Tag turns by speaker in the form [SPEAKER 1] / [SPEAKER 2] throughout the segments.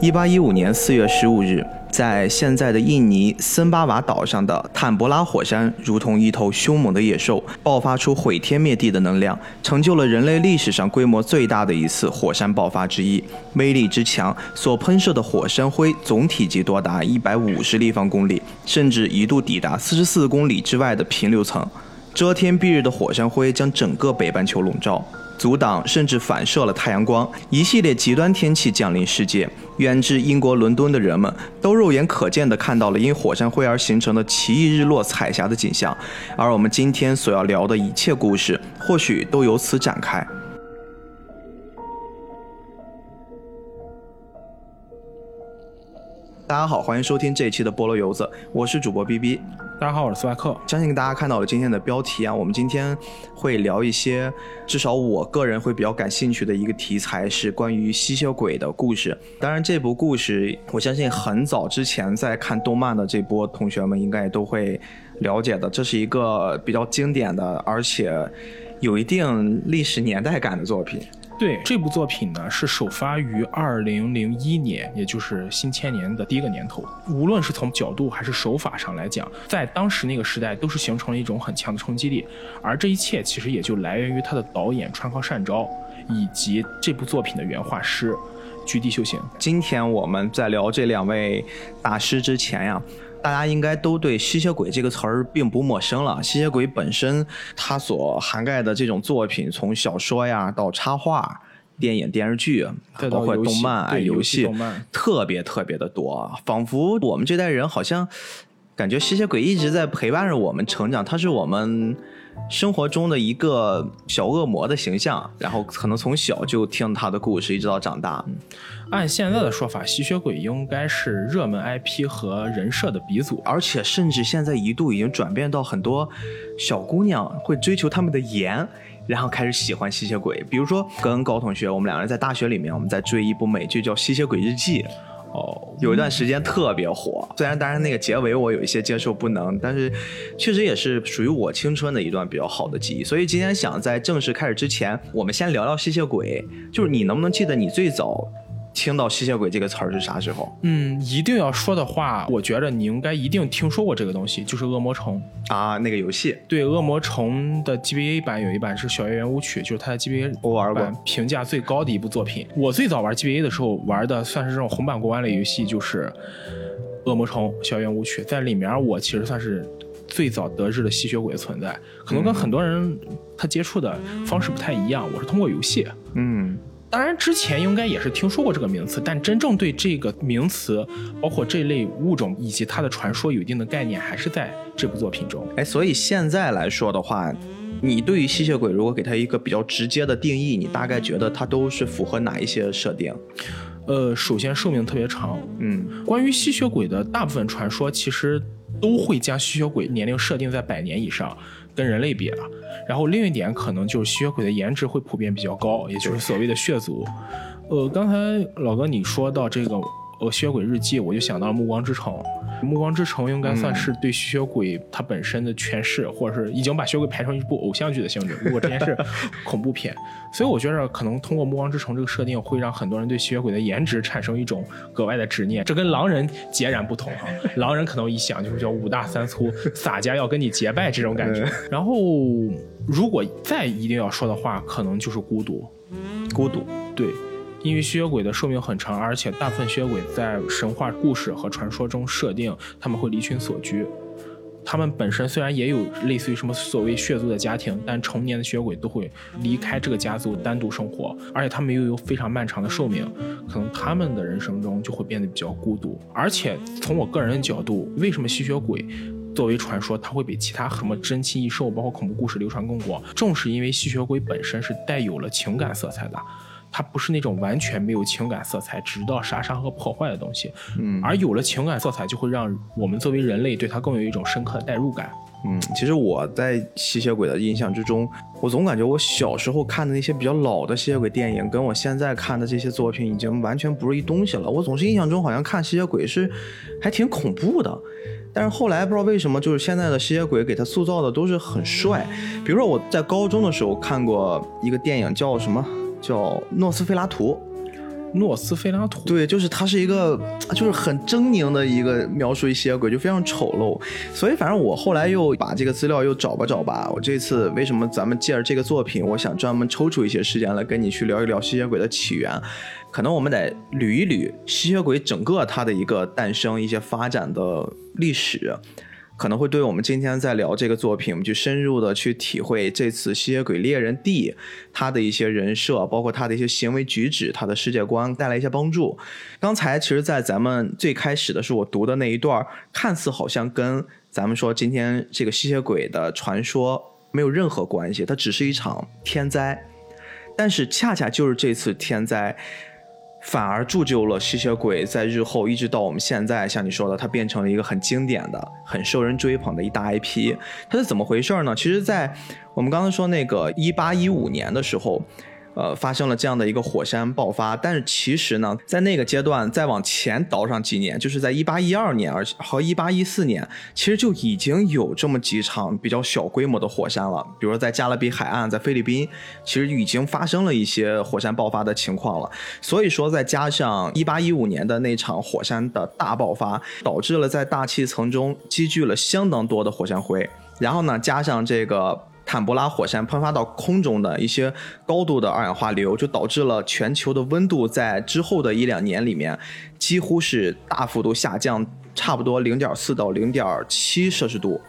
[SPEAKER 1] 一八一五年四月十五日，在现在的印尼森巴瓦岛上的坦博拉火山，如同一头凶猛的野兽，爆发出毁天灭地的能量，成就了人类历史上规模最大的一次火山爆发之一。威力之强，所喷射的火山灰总体积多达一百五十立方公里，甚至一度抵达四十四公里之外的平流层。遮天蔽日的火山灰将整个北半球笼罩。阻挡甚至反射了太阳光，一系列极端天气降临世界。远至英国伦敦的人们都肉眼可见地看到了因火山灰而形成的奇异日落彩霞的景象，而我们今天所要聊的一切故事，或许都由此展开。大家好，欢迎收听这一期的菠萝油子，我是主播 B B。
[SPEAKER 2] 大家好，我是斯外克。
[SPEAKER 1] 相信大家看到了今天的标题啊，我们今天会聊一些，至少我个人会比较感兴趣的一个题材，是关于吸血鬼的故事。当然，这部故事我相信很早之前在看动漫的这波同学们应该都会了解的，这是一个比较经典的，而且有一定历史年代感的作品。
[SPEAKER 2] 对这部作品呢，是首发于二零零一年，也就是新千年的第一个年头。无论是从角度还是手法上来讲，在当时那个时代都是形成了一种很强的冲击力。而这一切其实也就来源于他的导演川尻善昭，以及这部作品的原画师居地修行。
[SPEAKER 1] 今天我们在聊这两位大师之前呀。大家应该都对吸血鬼这个词儿并不陌生了。吸血鬼本身，它所涵盖的这种作品，从小说呀到插画、电影、电视剧，包括动漫、哎游戏，特别特别的多。仿佛我们这代人好像感觉吸血鬼一直在陪伴着我们成长，它是我们生活中的一个小恶魔的形象。然后可能从小就听他的故事，一直到长大。
[SPEAKER 2] 按现在的说法，吸血鬼应该是热门 IP 和人设的鼻祖，
[SPEAKER 1] 而且甚至现在一度已经转变到很多小姑娘会追求他们的颜，然后开始喜欢吸血鬼。比如说跟高同学，我们两个人在大学里面，我们在追一部美剧叫《吸血鬼日记》，哦，有一段时间特别火。虽然当然那个结尾我有一些接受不能，但是确实也是属于我青春的一段比较好的记忆。所以今天想在正式开始之前，我们先聊聊吸血鬼，就是你能不能记得你最早？听到吸血鬼这个词儿是啥时候？
[SPEAKER 2] 嗯，一定要说的话，我觉得你应该一定听说过这个东西，就是恶魔城
[SPEAKER 1] 啊，那个游戏。
[SPEAKER 2] 对，恶魔城的 GBA 版有一版是《小圆圆舞曲》，就是它的 GBA
[SPEAKER 1] 我玩过，
[SPEAKER 2] 评价最高的一部作品。我最早玩 GBA 的时候玩的算是这种红版过关类游戏，就是《恶魔城小圆舞曲》。在里面，我其实算是最早得知了吸血鬼的存在。可能跟很多人他接触的方式不太一样，我是通过游戏。嗯。当然，之前应该也是听说过这个名词，但真正对这个名词，包括这类物种以及它的传说有一定的概念，还是在这部作品中。
[SPEAKER 1] 哎，所以现在来说的话，你对于吸血鬼如果给它一个比较直接的定义，你大概觉得它都是符合哪一些设定？
[SPEAKER 2] 呃，首先寿命特别长。嗯，关于吸血鬼的大部分传说，其实都会将吸血鬼年龄设定在百年以上。跟人类比了，然后另一点可能就是吸血鬼的颜值会普遍比较高，也就是所谓的血族。呃，刚才老哥你说到这个。呃，吸血鬼日记，我就想到了《暮光之城》。《暮光之城》应该算是对吸血鬼它本身的诠释，或者是已经把吸血鬼拍成一部偶像剧的性质。如果这件事 恐怖片，所以我觉得可能通过《暮光之城》这个设定，会让很多人对吸血鬼的颜值产生一种格外的执念。这跟狼人截然不同哈，狼人可能一想就是叫五大三粗，洒家要跟你结拜这种感觉。然后，如果再一定要说的话，可能就是孤独，
[SPEAKER 1] 孤独，
[SPEAKER 2] 对。因为吸血鬼的寿命很长，而且大部分吸血鬼在神话故事和传说中设定他们会离群索居。他们本身虽然也有类似于什么所谓血族的家庭，但成年的吸血鬼都会离开这个家族单独生活，而且他们又有非常漫长的寿命，可能他们的人生中就会变得比较孤独。而且从我个人的角度，为什么吸血鬼作为传说，它会比其他什么珍奇异兽，包括恐怖故事流传更广？正是因为吸血鬼本身是带有了情感色彩的。它不是那种完全没有情感色彩，直到杀伤和破坏的东西。嗯，而有了情感色彩，就会让我们作为人类对它更有一种深刻的代入感。
[SPEAKER 1] 嗯，其实我在吸血鬼的印象之中，我总感觉我小时候看的那些比较老的吸血鬼电影，跟我现在看的这些作品已经完全不是一东西了。我总是印象中好像看吸血鬼是还挺恐怖的，但是后来不知道为什么，就是现在的吸血鬼给他塑造的都是很帅。比如说我在高中的时候看过一个电影叫什么？叫诺斯菲拉图，
[SPEAKER 2] 诺斯菲拉图，
[SPEAKER 1] 对，就是他是一个，就是很狰狞的一个描述吸血鬼，就非常丑陋。所以反正我后来又把这个资料又找吧找吧。我这次为什么咱们借着这个作品，我想专门抽出一些时间来跟你去聊一聊吸血鬼的起源。可能我们得捋一捋吸血鬼整个它的一个诞生、一些发展的历史。可能会对我们今天在聊这个作品，我们去深入的去体会这次吸血鬼猎人 D 他的一些人设，包括他的一些行为举止，他的世界观带来一些帮助。刚才其实，在咱们最开始的是我读的那一段，看似好像跟咱们说今天这个吸血鬼的传说没有任何关系，它只是一场天灾，但是恰恰就是这次天灾。反而铸就了吸血鬼在日后一直到我们现在，像你说的，它变成了一个很经典的、很受人追捧的一大 IP。它是怎么回事呢？其实，在我们刚才说那个一八一五年的时候。呃，发生了这样的一个火山爆发，但是其实呢，在那个阶段再往前倒上几年，就是在一八一二年，而且和一八一四年，其实就已经有这么几场比较小规模的火山了。比如说在加勒比海岸，在菲律宾，其实已经发生了一些火山爆发的情况了。所以说，再加上一八一五年的那场火山的大爆发，导致了在大气层中积聚了相当多的火山灰，然后呢，加上这个。坦博拉火山喷发到空中的一些高度的二氧化硫，就导致了全球的温度在之后的一两年里面，几乎是大幅度下降，差不多零点四到零点七摄氏度。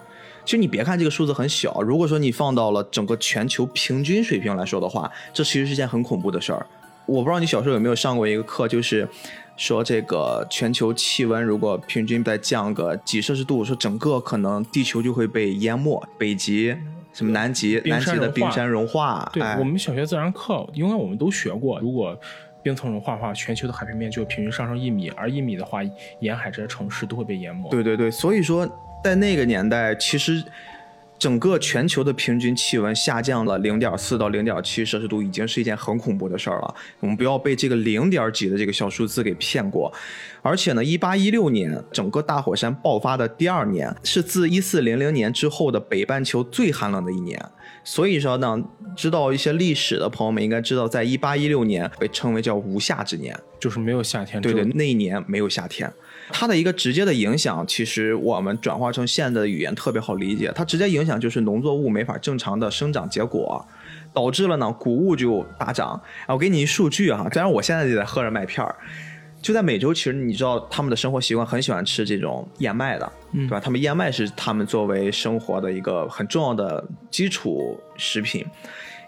[SPEAKER 1] 其实你别看这个数字很小，如果说你放到了整个全球平均水平来说的话，这其实是件很恐怖的事儿。我不知道你小时候有没有上过一个课，就是说这个全球气温如果平均再降个几摄氏度，说整个可能地球就会被淹没，北极。什么南极？南极的冰山融化。
[SPEAKER 2] 对我们小学自然课，因为我们都学过。如果冰层融化的话，全球的海平面就平均上升一米，而一米的话，沿海这些城市都会被淹没。
[SPEAKER 1] 对对对，所以说在那个年代，其实。整个全球的平均气温下降了零点四到零点七摄氏度，已经是一件很恐怖的事儿了。我们不要被这个零点几的这个小数字给骗过。而且呢，一八一六年整个大火山爆发的第二年，是自一四零零年之后的北半球最寒冷的一年。所以说呢，知道一些历史的朋友们应该知道，在一八一六年被称为叫无夏之年，
[SPEAKER 2] 就是没有夏天。
[SPEAKER 1] 对对，那一年没有夏天。它的一个直接的影响，其实我们转化成现在的语言特别好理解。它直接影响就是农作物没法正常的生长结果，导致了呢谷物就大涨啊。我给你一数据哈，虽然我现在就在喝着麦片儿，就在美洲，其实你知道他们的生活习惯很喜欢吃这种燕麦的，对吧？他们燕麦是他们作为生活的一个很重要的基础食品。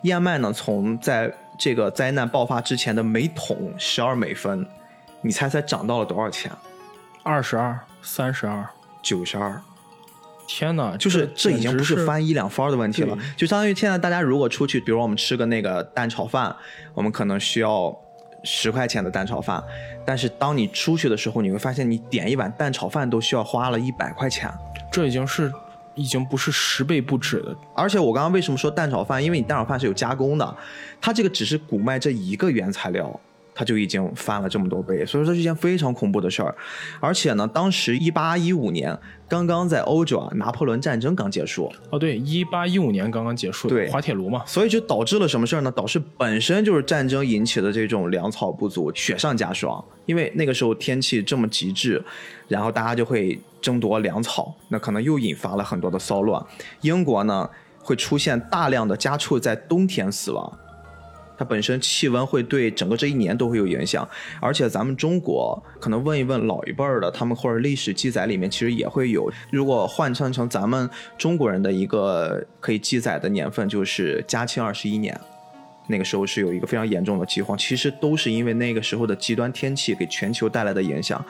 [SPEAKER 1] 燕麦呢，从在这个灾难爆发之前的每桶十二美分，你猜猜涨到了多少钱？
[SPEAKER 2] 二十二、三十二、
[SPEAKER 1] 九十二，
[SPEAKER 2] 天哪！
[SPEAKER 1] 就是这已经不是翻一两番的问题了，就相当于现在大家如果出去，比如我们吃个那个蛋炒饭，我们可能需要十块钱的蛋炒饭，但是当你出去的时候，你会发现你点一碗蛋炒饭都需要花了一百块钱，
[SPEAKER 2] 这已经是已经不是十倍不止的。
[SPEAKER 1] 而且我刚刚为什么说蛋炒饭？因为你蛋炒饭是有加工的，它这个只是谷麦这一个原材料。它就已经翻了这么多倍，所以说是一件非常恐怖的事儿。而且呢，当时一八一五年刚刚在欧洲啊，拿破仑战争刚结束。
[SPEAKER 2] 哦，对，一八一五年刚刚结束，
[SPEAKER 1] 对，
[SPEAKER 2] 滑铁卢嘛。
[SPEAKER 1] 所以就导致了什么事儿呢？导致本身就是战争引起的这种粮草不足，雪上加霜。因为那个时候天气这么极致，然后大家就会争夺粮草，那可能又引发了很多的骚乱。英国呢，会出现大量的家畜在冬天死亡。它本身气温会对整个这一年都会有影响，而且咱们中国可能问一问老一辈儿的，他们或者历史记载里面其实也会有。如果换算成咱们中国人的一个可以记载的年份，就是嘉庆二十一年，那个时候是有一个非常严重的饥荒，其实都是因为那个时候的极端天气给全球带来的影响。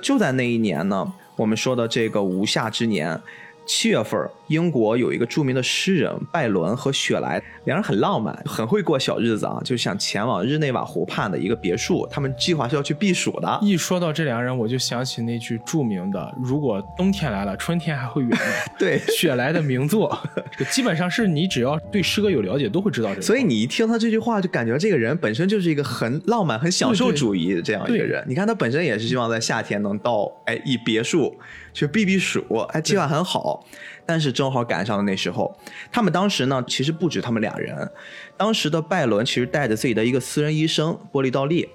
[SPEAKER 1] 就在那一年呢，我们说的这个无夏之年。七月份，英国有一个著名的诗人拜伦和雪莱，两人很浪漫，很会过小日子啊，就想前往日内瓦湖畔的一个别墅，他们计划是要去避暑的。
[SPEAKER 2] 一说到这两人，我就想起那句著名的：“如果冬天来了，春天还会远吗？”
[SPEAKER 1] 对，
[SPEAKER 2] 雪莱的名作，基本上是你只要对诗歌有了解，都会知道这个。
[SPEAKER 1] 所以你一听他这句话，就感觉这个人本身就是一个很浪漫、很享受主义的这样一个人。你看他本身也是希望在夏天能到，哎，一别墅。去避避暑，哎，计划很好，但是正好赶上了那时候。他们当时呢，其实不止他们俩人，当时的拜伦其实带着自己的一个私人医生波利道利，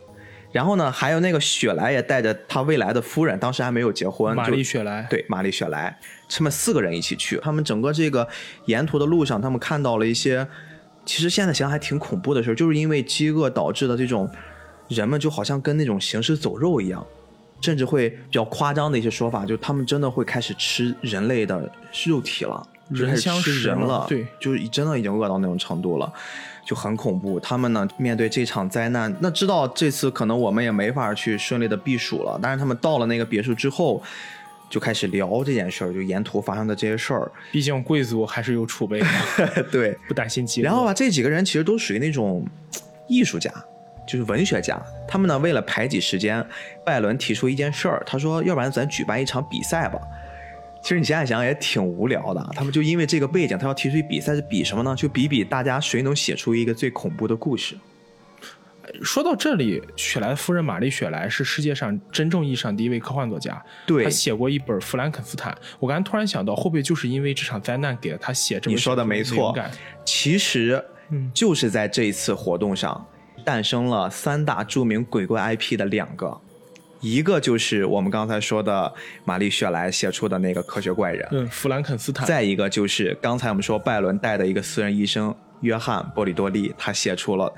[SPEAKER 1] 然后呢，还有那个雪莱也带着他未来的夫人，当时还没有结婚，
[SPEAKER 2] 玛丽雪莱。
[SPEAKER 1] 对，玛丽雪莱，他们四个人一起去。他们整个这个沿途的路上，他们看到了一些，其实现在想还挺恐怖的事儿，就是因为饥饿导致的这种，人们就好像跟那种行尸走肉一样，甚至会比较夸张的一些说法，就他们真的会开始吃人类的肉体了，
[SPEAKER 2] 人相
[SPEAKER 1] 吃人
[SPEAKER 2] 了，
[SPEAKER 1] 对，就是真的已经饿到那种程度了。就很恐怖。他们呢，面对这场灾难，那知道这次可能我们也没法去顺利的避暑了。但是他们到了那个别墅之后，就开始聊这件事儿，就沿途发生的这些事儿。
[SPEAKER 2] 毕竟贵族还是有储备的，
[SPEAKER 1] 对，
[SPEAKER 2] 不担心饥饿。
[SPEAKER 1] 然后吧，这几个人其实都属于那种艺术家，就是文学家。他们呢，为了排挤时间，拜伦提出一件事儿，他说：“要不然咱举办一场比赛吧。”其实你现在想也挺无聊的，他们就因为这个背景，他要提出一比赛，是比什么呢？就比比大家谁能写出一个最恐怖的故事。
[SPEAKER 2] 说到这里，雪莱夫人玛丽雪莱是世界上真正意义上第一位科幻作家，
[SPEAKER 1] 对，
[SPEAKER 2] 他写过一本《弗兰肯斯坦》。我刚才突然想到，会不会就是因为这场灾难给了他写这
[SPEAKER 1] 本？你说的没错，其实就是在这一次活动上，诞生了三大著名鬼怪 IP 的两个。一个就是我们刚才说的玛丽雪莱写出的那个科学怪人，
[SPEAKER 2] 嗯，弗兰肯斯坦。
[SPEAKER 1] 再一个就是刚才我们说拜伦带的一个私人医生约翰波里多利，他写出了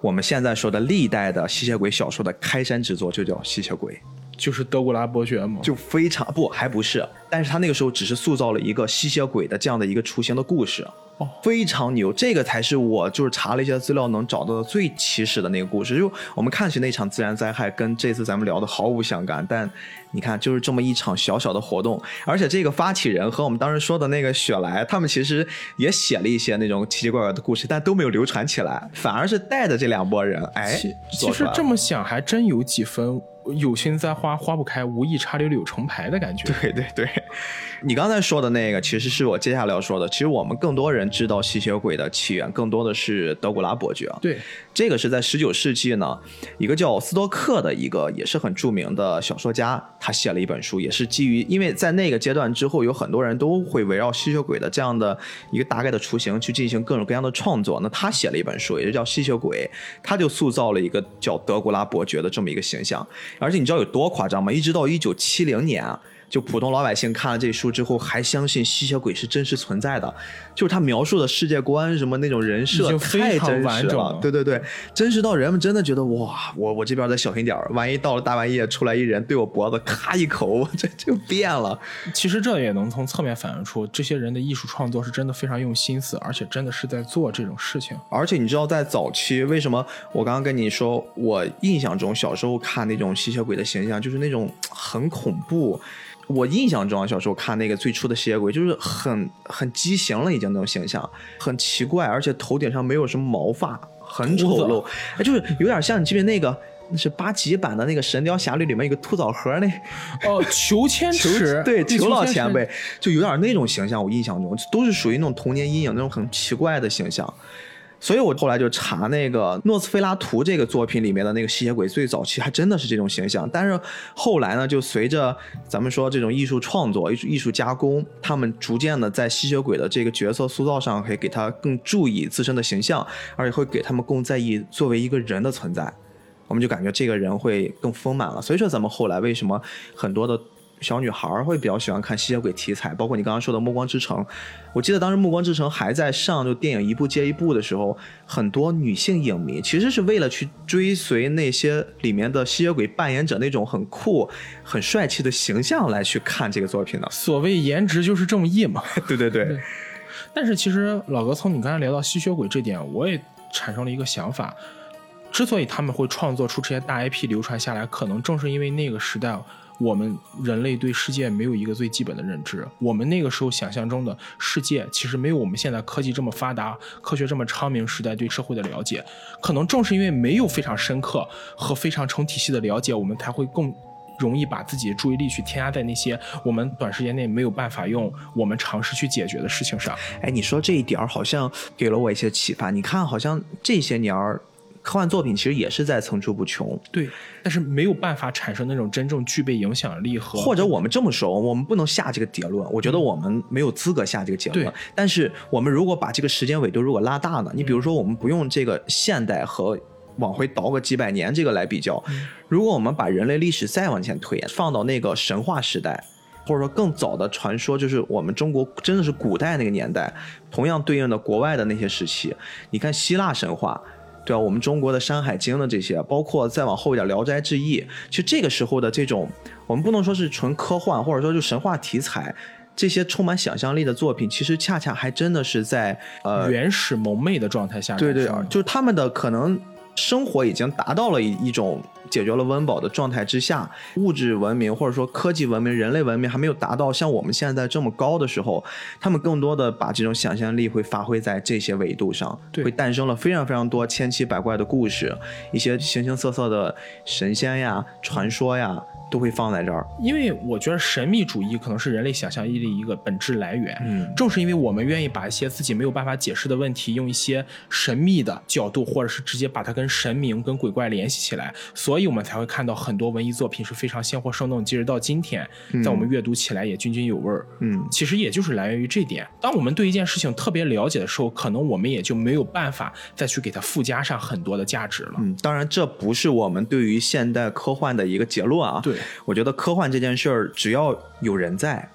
[SPEAKER 1] 我们现在说的历代的吸血鬼小说的开山之作，就叫吸血鬼，
[SPEAKER 2] 就是德古拉伯爵吗？
[SPEAKER 1] 就非常不，还不是，但是他那个时候只是塑造了一个吸血鬼的这样的一个雏形的故事。哦非常牛，这个才是我就是查了一些资料能找到的最起始的那个故事。就我们看起那场自然灾害跟这次咱们聊的毫无相干，但你看就是这么一场小小的活动，而且这个发起人和我们当时说的那个雪莱，他们其实也写了一些那种奇奇怪怪的故事，但都没有流传起来，反而是带着这两拨人，哎，
[SPEAKER 2] 其实这么想还真有几分有心栽花花不开，无意插柳柳成排的感觉。
[SPEAKER 1] 对对对。你刚才说的那个，其实是我接下来要说的。其实我们更多人知道吸血鬼的起源，更多的是德古拉伯爵。
[SPEAKER 2] 对，
[SPEAKER 1] 这个是在十九世纪呢，一个叫斯多克的一个也是很著名的小说家，他写了一本书，也是基于因为在那个阶段之后，有很多人都会围绕吸血鬼的这样的一个大概的雏形去进行各种各样的创作。那他写了一本书，也就叫《吸血鬼》，他就塑造了一个叫德古拉伯爵的这么一个形象。而且你知道有多夸张吗？一直到一九七零年。就普通老百姓看了这书之后，还相信吸血鬼是真实存在的。就是他描述的世界观什么那种人设太真实了，对对对，真实到人们真的觉得哇，我我这边再小心点儿，万一到了大半夜出来一人对我脖子咔一口，我 这就变了。
[SPEAKER 2] 其实这也能从侧面反映出这些人的艺术创作是真的非常用心思，而且真的是在做这种事情。
[SPEAKER 1] 而且你知道在早期为什么我刚刚跟你说，我印象中小时候看那种吸血鬼的形象就是那种很恐怖。我印象中啊，小时候看那个最初的吸血鬼，就是很很畸形了，已经那种形象，很奇怪，而且头顶上没有什么毛发，很丑陋，哎，就是有点像你记得那个，那是八级版的那个《神雕侠侣》里面一个兔枣核那，
[SPEAKER 2] 哦，裘千 尺，
[SPEAKER 1] 对，裘老前辈，就有点那种形象，我印象中都是属于那种童年阴影那种很奇怪的形象。所以我后来就查那个诺斯菲拉图这个作品里面的那个吸血鬼，最早期还真的是这种形象。但是后来呢，就随着咱们说这种艺术创作、艺术艺术加工，他们逐渐的在吸血鬼的这个角色塑造上，可以给他更注意自身的形象，而且会给他们更在意作为一个人的存在。我们就感觉这个人会更丰满了。所以说，咱们后来为什么很多的。小女孩会比较喜欢看吸血鬼题材，包括你刚刚说的《暮光之城》。我记得当时《暮光之城》还在上，就电影一部接一部的时候，很多女性影迷其实是为了去追随那些里面的吸血鬼扮演者那种很酷、很帅气的形象来去看这个作品的。
[SPEAKER 2] 所谓颜值就是正义嘛。
[SPEAKER 1] 对对对。
[SPEAKER 2] 但是其实老哥，从你刚才聊到吸血鬼这点，我也产生了一个想法：之所以他们会创作出这些大 IP 流传下来，可能正是因为那个时代。我们人类对世界没有一个最基本的认知。我们那个时候想象中的世界，其实没有我们现在科技这么发达、科学这么昌明时代对社会的了解。可能正是因为没有非常深刻和非常成体系的了解，我们才会更容易把自己的注意力去添加在那些我们短时间内没有办法用我们尝试去解决的事情上。
[SPEAKER 1] 哎，你说这一点儿好像给了我一些启发。你看，好像这些年儿。科幻作品其实也是在层出不穷，
[SPEAKER 2] 对，但是没有办法产生那种真正具备影响力和
[SPEAKER 1] 或者我们这么说，我们不能下这个结论，我觉得我们没有资格下这个结论。但是我们如果把这个时间维度如果拉大呢？你比如说，我们不用这个现代和往回倒个几百年这个来比较，如果我们把人类历史再往前推，放到那个神话时代，或者说更早的传说，就是我们中国真的是古代那个年代，同样对应的国外的那些时期，你看希腊神话。对啊，我们中国的《山海经》的这些，包括再往后一点《聊斋志异》，其实这个时候的这种，我们不能说是纯科幻，或者说就神话题材，这些充满想象力的作品，其实恰恰还真的是在呃
[SPEAKER 2] 原始蒙昧的状态下，
[SPEAKER 1] 对对，就是他们的可能。生活已经达到了一一种解决了温饱的状态之下，物质文明或者说科技文明、人类文明还没有达到像我们现在这么高的时候，他们更多的把这种想象力会发挥在这些维度上，会诞生了非常非常多千奇百怪的故事，一些形形色色的神仙呀、传说呀。都会放在这儿，
[SPEAKER 2] 因为我觉得神秘主义可能是人类想象力的一个本质来源。嗯，正是因为我们愿意把一些自己没有办法解释的问题，用一些神秘的角度，或者是直接把它跟神明、跟鬼怪联系起来，所以我们才会看到很多文艺作品是非常鲜活生动，即使到今天，在我们阅读起来也津津有味儿。嗯，其实也就是来源于这点。当我们对一件事情特别了解的时候，可能我们也就没有办法再去给它附加上很多的价值了。
[SPEAKER 1] 嗯，当然这不是我们对于现代科幻的一个结论啊。
[SPEAKER 2] 对。
[SPEAKER 1] 我觉得科幻这件事儿，只要有人在，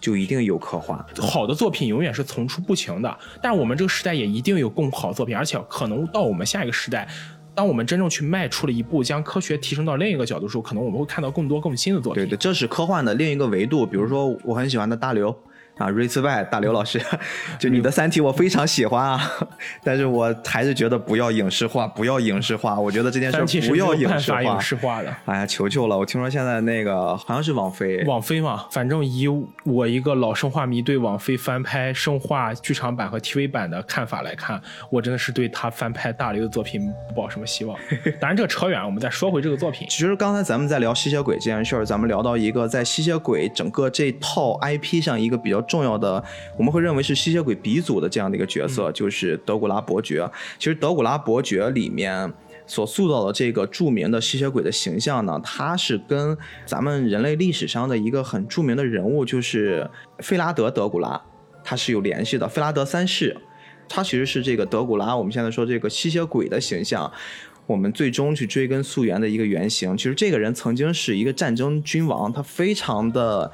[SPEAKER 1] 就一定有科幻。
[SPEAKER 2] 好的作品永远是层出不穷的，但是我们这个时代也一定有更好的作品，而且可能到我们下一个时代，当我们真正去迈出了一步，将科学提升到另一个角度的时候，可能我们会看到更多更新的作
[SPEAKER 1] 品。对对，这是科幻的另一个维度。比如说，我很喜欢的大刘。啊，瑞斯外大刘老师，就你的《三体》，我非常喜欢啊，但是我还是觉得不要影视化，不要影视化。我觉得这件事不要影视化。
[SPEAKER 2] 影视化的，
[SPEAKER 1] 哎呀，求求了！我听说现在那个好像是网飞，
[SPEAKER 2] 网飞嘛，反正以我一个老生化迷对网飞翻拍生化剧场版和 TV 版的看法来看，我真的是对他翻拍大刘的作品不抱什么希望。当然，这扯远了，我们再说回这个作品。
[SPEAKER 1] 其实刚才咱们在聊吸血鬼这件事儿，咱们聊到一个在吸血鬼整个这套 IP 上一个比较。重要的，我们会认为是吸血鬼鼻祖的这样的一个角色，就是德古拉伯爵。其实德古拉伯爵里面所塑造的这个著名的吸血鬼的形象呢，他是跟咱们人类历史上的一个很著名的人物，就是费拉德德古拉，他是有联系的。费拉德三世，他其实是这个德古拉，我们现在说这个吸血鬼的形象，我们最终去追根溯源的一个原型。其实这个人曾经是一个战争君王，他非常的。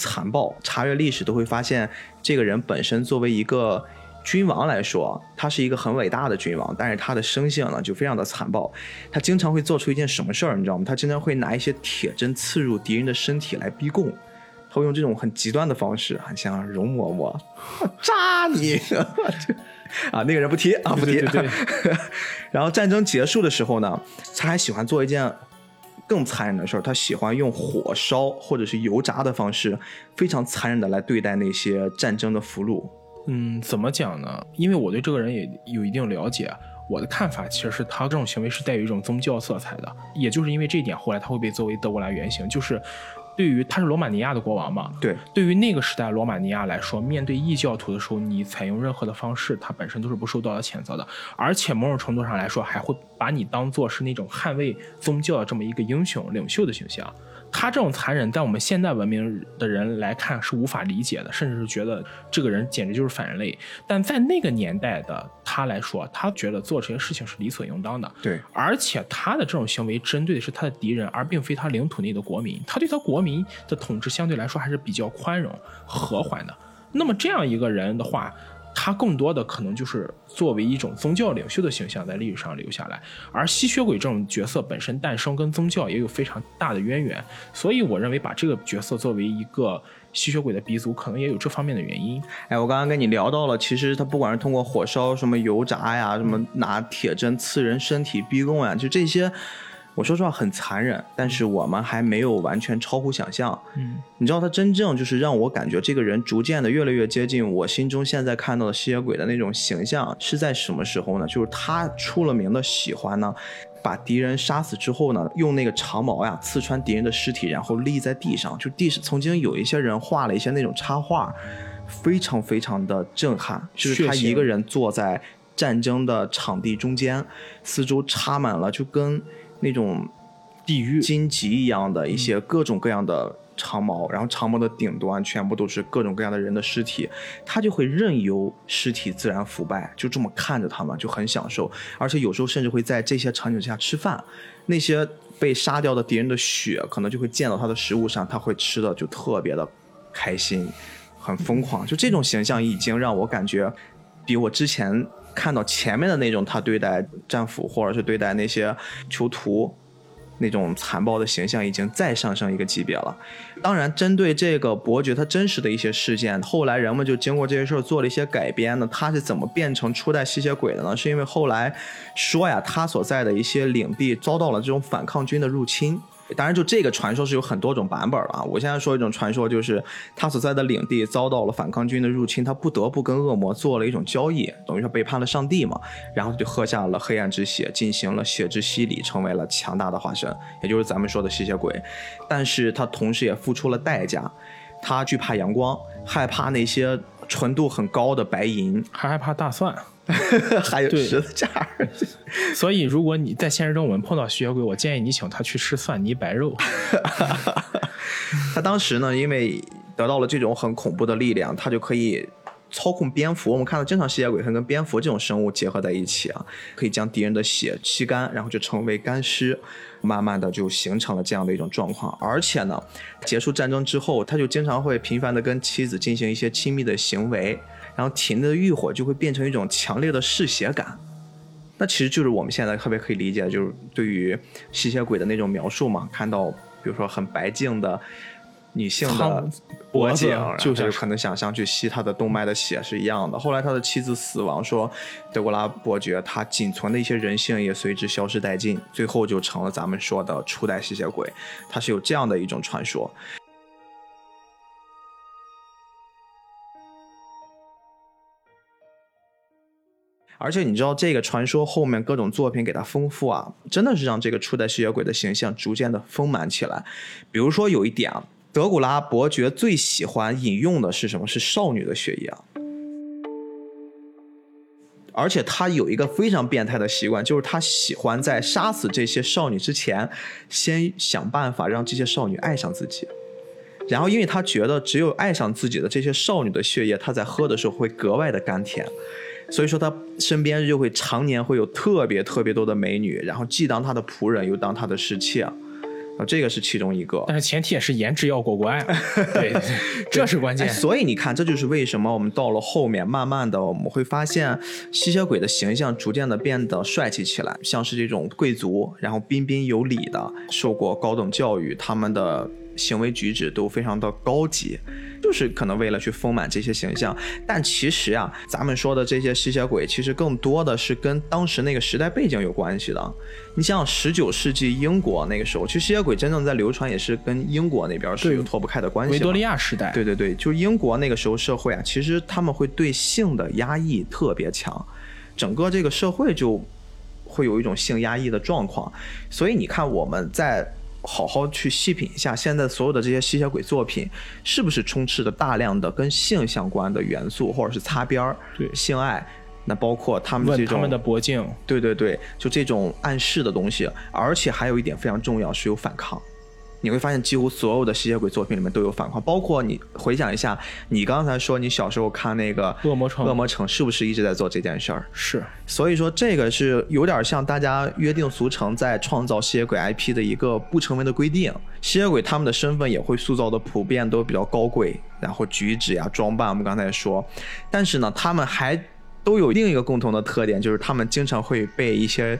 [SPEAKER 1] 残暴，查阅历史都会发现，这个人本身作为一个君王来说，他是一个很伟大的君王，但是他的生性呢就非常的残暴。他经常会做出一件什么事儿，你知道吗？他经常会拿一些铁针刺入敌人的身体来逼供，他会用这种很极端的方式，很像容嬷嬷 扎你 啊！那个人不提啊，不提。然后战争结束的时候呢，他还喜欢做一件。更残忍的事儿，他喜欢用火烧或者是油炸的方式，非常残忍的来对待那些战争的俘虏。
[SPEAKER 2] 嗯，怎么讲呢？因为我对这个人也有一定了解，我的看法其实是他这种行为是带有一种宗教色彩的。也就是因为这一点，后来他会被作为德国来原型，就是。对于他是罗马尼亚的国王嘛？
[SPEAKER 1] 对，
[SPEAKER 2] 对于那个时代罗马尼亚来说，面对异教徒的时候，你采用任何的方式，他本身都是不受到谴责的，而且某种程度上来说，还会把你当做是那种捍卫宗教的这么一个英雄领袖的形象。他这种残忍，在我们现代文明的人来看是无法理解的，甚至是觉得这个人简直就是反人类。但在那个年代的他来说，他觉得做这些事情是理所应当的。
[SPEAKER 1] 对，
[SPEAKER 2] 而且他的这种行为针对的是他的敌人，而并非他领土内的国民。他对他国民的统治相对来说还是比较宽容、和缓的。那么这样一个人的话。他更多的可能就是作为一种宗教领袖的形象在历史上留下来，而吸血鬼这种角色本身诞生跟宗教也有非常大的渊源，所以我认为把这个角色作为一个吸血鬼的鼻祖，可能也有这方面的原因。
[SPEAKER 1] 哎，我刚刚跟你聊到了，其实他不管是通过火烧、什么油炸呀，什么拿铁针刺人身体逼供呀，就这些。我说实话很残忍，但是我们还没有完全超乎想象。
[SPEAKER 2] 嗯，
[SPEAKER 1] 你知道他真正就是让我感觉这个人逐渐的越来越接近我心中现在看到的吸血鬼的那种形象是在什么时候呢？就是他出了名的喜欢呢，把敌人杀死之后呢，用那个长矛呀刺穿敌人的尸体，然后立在地上。就地上曾经有一些人画了一些那种插画，非常非常的震撼。就是他一个人坐在战争的场地中间，四周插满了就跟。那种
[SPEAKER 2] 地狱
[SPEAKER 1] 荆棘一样的一些各种各样的长矛，然后长矛的顶端全部都是各种各样的人的尸体，他就会任由尸体自然腐败，就这么看着他们，就很享受，而且有时候甚至会在这些场景下吃饭。那些被杀掉的敌人的血，可能就会溅到他的食物上，他会吃的就特别的开心，很疯狂。就这种形象已经让我感觉，比我之前看到前面的那种他对待战俘或者是对待那些囚徒。那种残暴的形象已经再上升一个级别了。当然，针对这个伯爵他真实的一些事件，后来人们就经过这些事儿做了一些改编呢。他是怎么变成初代吸血鬼的呢？是因为后来说呀，他所在的一些领地遭到了这种反抗军的入侵。当然，就这个传说是有很多种版本啊。我现在说一种传说，就是他所在的领地遭到了反抗军的入侵，他不得不跟恶魔做了一种交易，等于说背叛了上帝嘛。然后就喝下了黑暗之血，进行了血之洗礼，成为了强大的化身，也就是咱们说的吸血鬼。但是他同时也付出了代价，他惧怕阳光，害怕那些纯度很高的白银，
[SPEAKER 2] 还害怕大蒜。
[SPEAKER 1] 还有十字架，
[SPEAKER 2] 所以如果你在现实中我们碰到吸血鬼，我建议你请他去吃蒜泥白肉。
[SPEAKER 1] 他当时呢，因为得到了这种很恐怖的力量，他就可以操控蝙蝠。我们看到经常吸血鬼会跟蝙蝠这种生物结合在一起啊，可以将敌人的血吸干，然后就成为干尸，慢慢的就形成了这样的一种状况。而且呢，结束战争之后，他就经常会频繁的跟妻子进行一些亲密的行为。然后体内的欲火就会变成一种强烈的嗜血感，那其实就是我们现在特别可以理解，就是对于吸血鬼的那种描述嘛。看到比如说很白净的女性的脖颈，
[SPEAKER 2] 就是
[SPEAKER 1] 可能想象去吸她的动脉的血是一样的。后来他的妻子死亡，说德古拉伯爵他仅存的一些人性也随之消失殆尽，最后就成了咱们说的初代吸血鬼。他是有这样的一种传说。而且你知道这个传说后面各种作品给它丰富啊，真的是让这个初代吸血鬼的形象逐渐的丰满起来。比如说有一点啊，德古拉伯爵最喜欢饮用的是什么？是少女的血液啊。而且他有一个非常变态的习惯，就是他喜欢在杀死这些少女之前，先想办法让这些少女爱上自己。然后，因为他觉得只有爱上自己的这些少女的血液，他在喝的时候会格外的甘甜。所以说，他身边就会常年会有特别特别多的美女，然后既当他的仆人，又当他的侍妾，啊，这个是其中一个。
[SPEAKER 2] 但是前提也是颜值要过关，对，这是关键。
[SPEAKER 1] 所以你看，这就是为什么我们到了后面，慢慢的我们会发现吸血鬼的形象逐渐的变得帅气起来，像是这种贵族，然后彬彬有礼的，受过高等教育，他们的行为举止都非常的高级。就是可能为了去丰满这些形象，但其实啊，咱们说的这些吸血鬼，其实更多的是跟当时那个时代背景有关系的。你像十九世纪英国那个时候，其实吸血鬼真正在流传，也是跟英国那边是有脱不开的关系。
[SPEAKER 2] 维多利亚时代，
[SPEAKER 1] 对对对，就是英国那个时候社会啊，其实他们会对性的压抑特别强，整个这个社会就会有一种性压抑的状况。所以你看我们在。好好去细品一下，现在所有的这些吸血鬼作品，是不是充斥着大量的跟性相关的元素，或者是擦边儿？
[SPEAKER 2] 对，
[SPEAKER 1] 性爱，那包括他们这种
[SPEAKER 2] 他们的脖颈，
[SPEAKER 1] 对对对，就这种暗示的东西，而且还有一点非常重要，是有反抗。你会发现，几乎所有的吸血鬼作品里面都有反抗，包括你回想一下，你刚才说你小时候看那个《
[SPEAKER 2] 恶魔城》，
[SPEAKER 1] 恶魔城是不是一直在做这件事儿？
[SPEAKER 2] 是，
[SPEAKER 1] 所以说这个是有点像大家约定俗成在创造吸血鬼 IP 的一个不成文的规定。吸血鬼他们的身份也会塑造的普遍都比较高贵，然后举止呀、装扮，我们刚才说，但是呢，他们还都有另一个共同的特点，就是他们经常会被一些。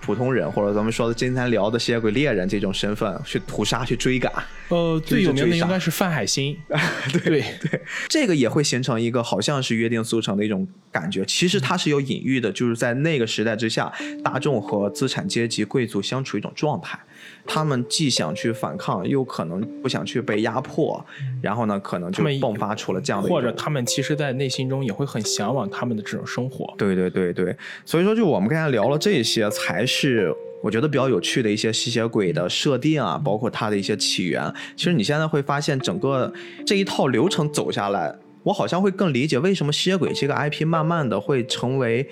[SPEAKER 1] 普通人或者咱们说的今天聊的吸血鬼猎人这种身份去屠杀去追赶，
[SPEAKER 2] 呃，最有名的应该是范海辛，
[SPEAKER 1] 对对，这个也会形成一个好像是约定俗成的一种感觉，其实它是有隐喻的，就是在那个时代之下，大众和资产阶级贵族相处一种状态。他们既想去反抗，又可能不想去被压迫，然后呢，可能就迸发出了这样的，
[SPEAKER 2] 或者他们其实，在内心中也会很向往他们的这种生活。
[SPEAKER 1] 对对对对，所以说，就我们刚才聊了这些，才是我觉得比较有趣的一些吸血鬼的设定啊，包括它的一些起源。其实你现在会发现，整个这一套流程走下来，我好像会更理解为什么吸血鬼这个 IP 慢慢的会成为。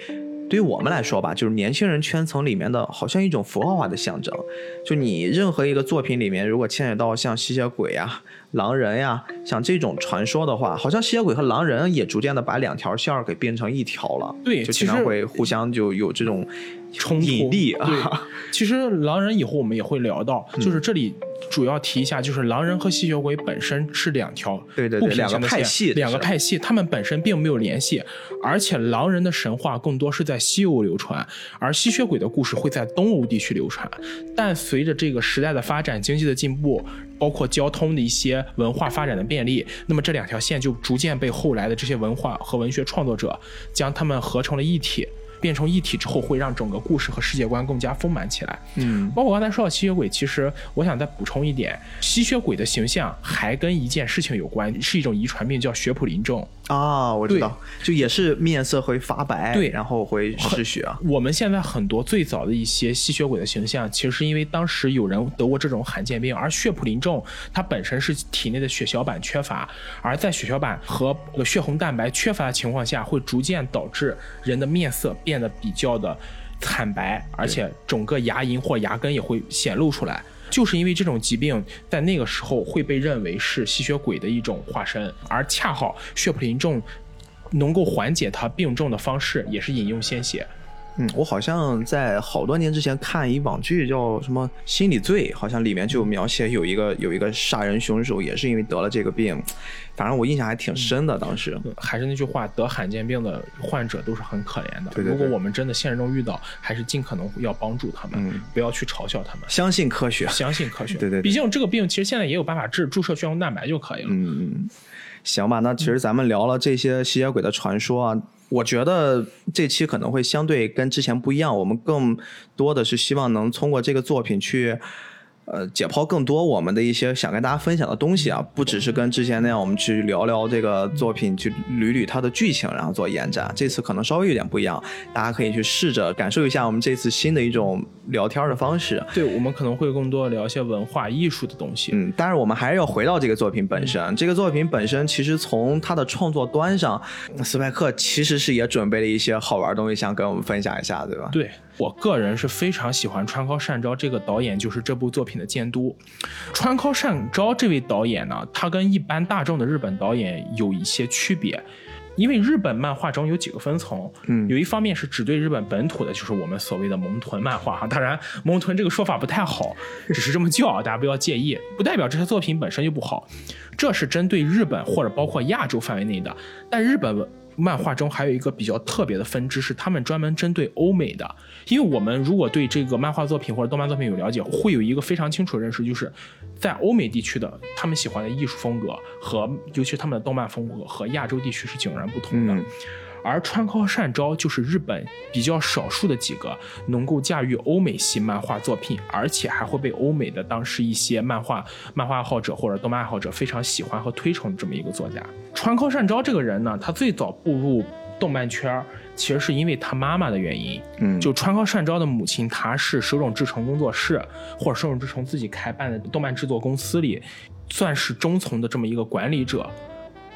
[SPEAKER 1] 对于我们来说吧，就是年轻人圈层里面的，好像一种符号化的象征。就你任何一个作品里面，如果牵扯到像吸血鬼呀、狼人呀，像这种传说的话，好像吸血鬼和狼人也逐渐的把两条线儿给变成一条了。
[SPEAKER 2] 对，
[SPEAKER 1] 就经常会互相就有这种
[SPEAKER 2] 冲
[SPEAKER 1] 引力
[SPEAKER 2] 啊。其实狼人以后我们也会聊到，就是这里。主要提一下，就是狼人和吸血鬼本身是两条
[SPEAKER 1] 对对对两个派系，
[SPEAKER 2] 两个派系，他们本身并没有联系，而且狼人的神话更多是在西欧流传，而吸血鬼的故事会在东欧地区流传。但随着这个时代的发展、经济的进步，包括交通的一些文化发展的便利，那么这两条线就逐渐被后来的这些文化和文学创作者将它们合成了一体。变成一体之后，会让整个故事和世界观更加丰满起来。
[SPEAKER 1] 嗯，
[SPEAKER 2] 包括刚才说到吸血鬼，其实我想再补充一点，吸血鬼的形象还跟一件事情有关，是一种遗传病，叫血普林症。
[SPEAKER 1] 啊，我知道，就也是面色会发白，
[SPEAKER 2] 对，
[SPEAKER 1] 然后会失血。
[SPEAKER 2] 我们现在很多最早的一些吸血鬼的形象，其实是因为当时有人得过这种罕见病，而血普林症它本身是体内的血小板缺乏，而在血小板和血红蛋白缺乏的情况下，会逐渐导致人的面色变得比较的惨白，而且整个牙龈或牙根也会显露出来。就是因为这种疾病在那个时候会被认为是吸血鬼的一种化身，而恰好血普林症能够缓解他病症的方式也是饮用鲜血。
[SPEAKER 1] 嗯，我好像在好多年之前看一网剧叫什么《心理罪》，好像里面就描写有一个有一个杀人凶手也是因为得了这个病，反正我印象还挺深的。当时
[SPEAKER 2] 还是那句话，得罕见病的患者都是很可怜的。
[SPEAKER 1] 对对对。如
[SPEAKER 2] 果我们真的现实中遇到，还是尽可能要帮助他们，不要去嘲笑他们。
[SPEAKER 1] 相信科学，
[SPEAKER 2] 相信科学。
[SPEAKER 1] 对对。
[SPEAKER 2] 毕竟这个病其实现在也有办法治，注射血红蛋白就可以了。
[SPEAKER 1] 嗯嗯。行吧，那其实咱们聊了这些吸血鬼的传说啊。我觉得这期可能会相对跟之前不一样，我们更多的是希望能通过这个作品去。呃，解剖更多我们的一些想跟大家分享的东西啊，不只是跟之前那样，我们去聊聊这个作品，去捋捋它的剧情，然后做延展。这次可能稍微有点不一样，大家可以去试着感受一下我们这次新的一种聊天的方式。
[SPEAKER 2] 对，我们可能会更多聊一些文化艺术的东西。
[SPEAKER 1] 嗯，但是我们还是要回到这个作品本身。这个作品本身，其实从它的创作端上，斯派克其实是也准备了一些好玩的东西，想跟我们分享一下，对吧？
[SPEAKER 2] 对。我个人是非常喜欢川尻善昭这个导演，就是这部作品的监督。川尻善昭这位导演呢，他跟一般大众的日本导演有一些区别，因为日本漫画中有几个分层，
[SPEAKER 1] 嗯，
[SPEAKER 2] 有一方面是只对日本本土的，就是我们所谓的萌豚漫画哈。当然，萌豚这个说法不太好，只是这么叫，大家不要介意，不代表这些作品本身就不好。这是针对日本或者包括亚洲范围内的，但日本。漫画中还有一个比较特别的分支，是他们专门针对欧美的。因为我们如果对这个漫画作品或者动漫作品有了解，会有一个非常清楚的认识，就是在欧美地区的他们喜欢的艺术风格和尤其是他们的动漫风格和亚洲地区是迥然不同的。而川尻善昭就是日本比较少数的几个能够驾驭欧美系漫画作品，而且还会被欧美的当时一些漫画漫画爱好者或者动漫爱好者非常喜欢和推崇的这么一个作家。川尻善昭这个人呢，他最早步入动漫圈，其实是因为他妈妈的原因。
[SPEAKER 1] 嗯，
[SPEAKER 2] 就川尻善昭的母亲，她是手冢治虫工作室或者手冢治虫自己开办的动漫制作公司里，算是中层的这么一个管理者。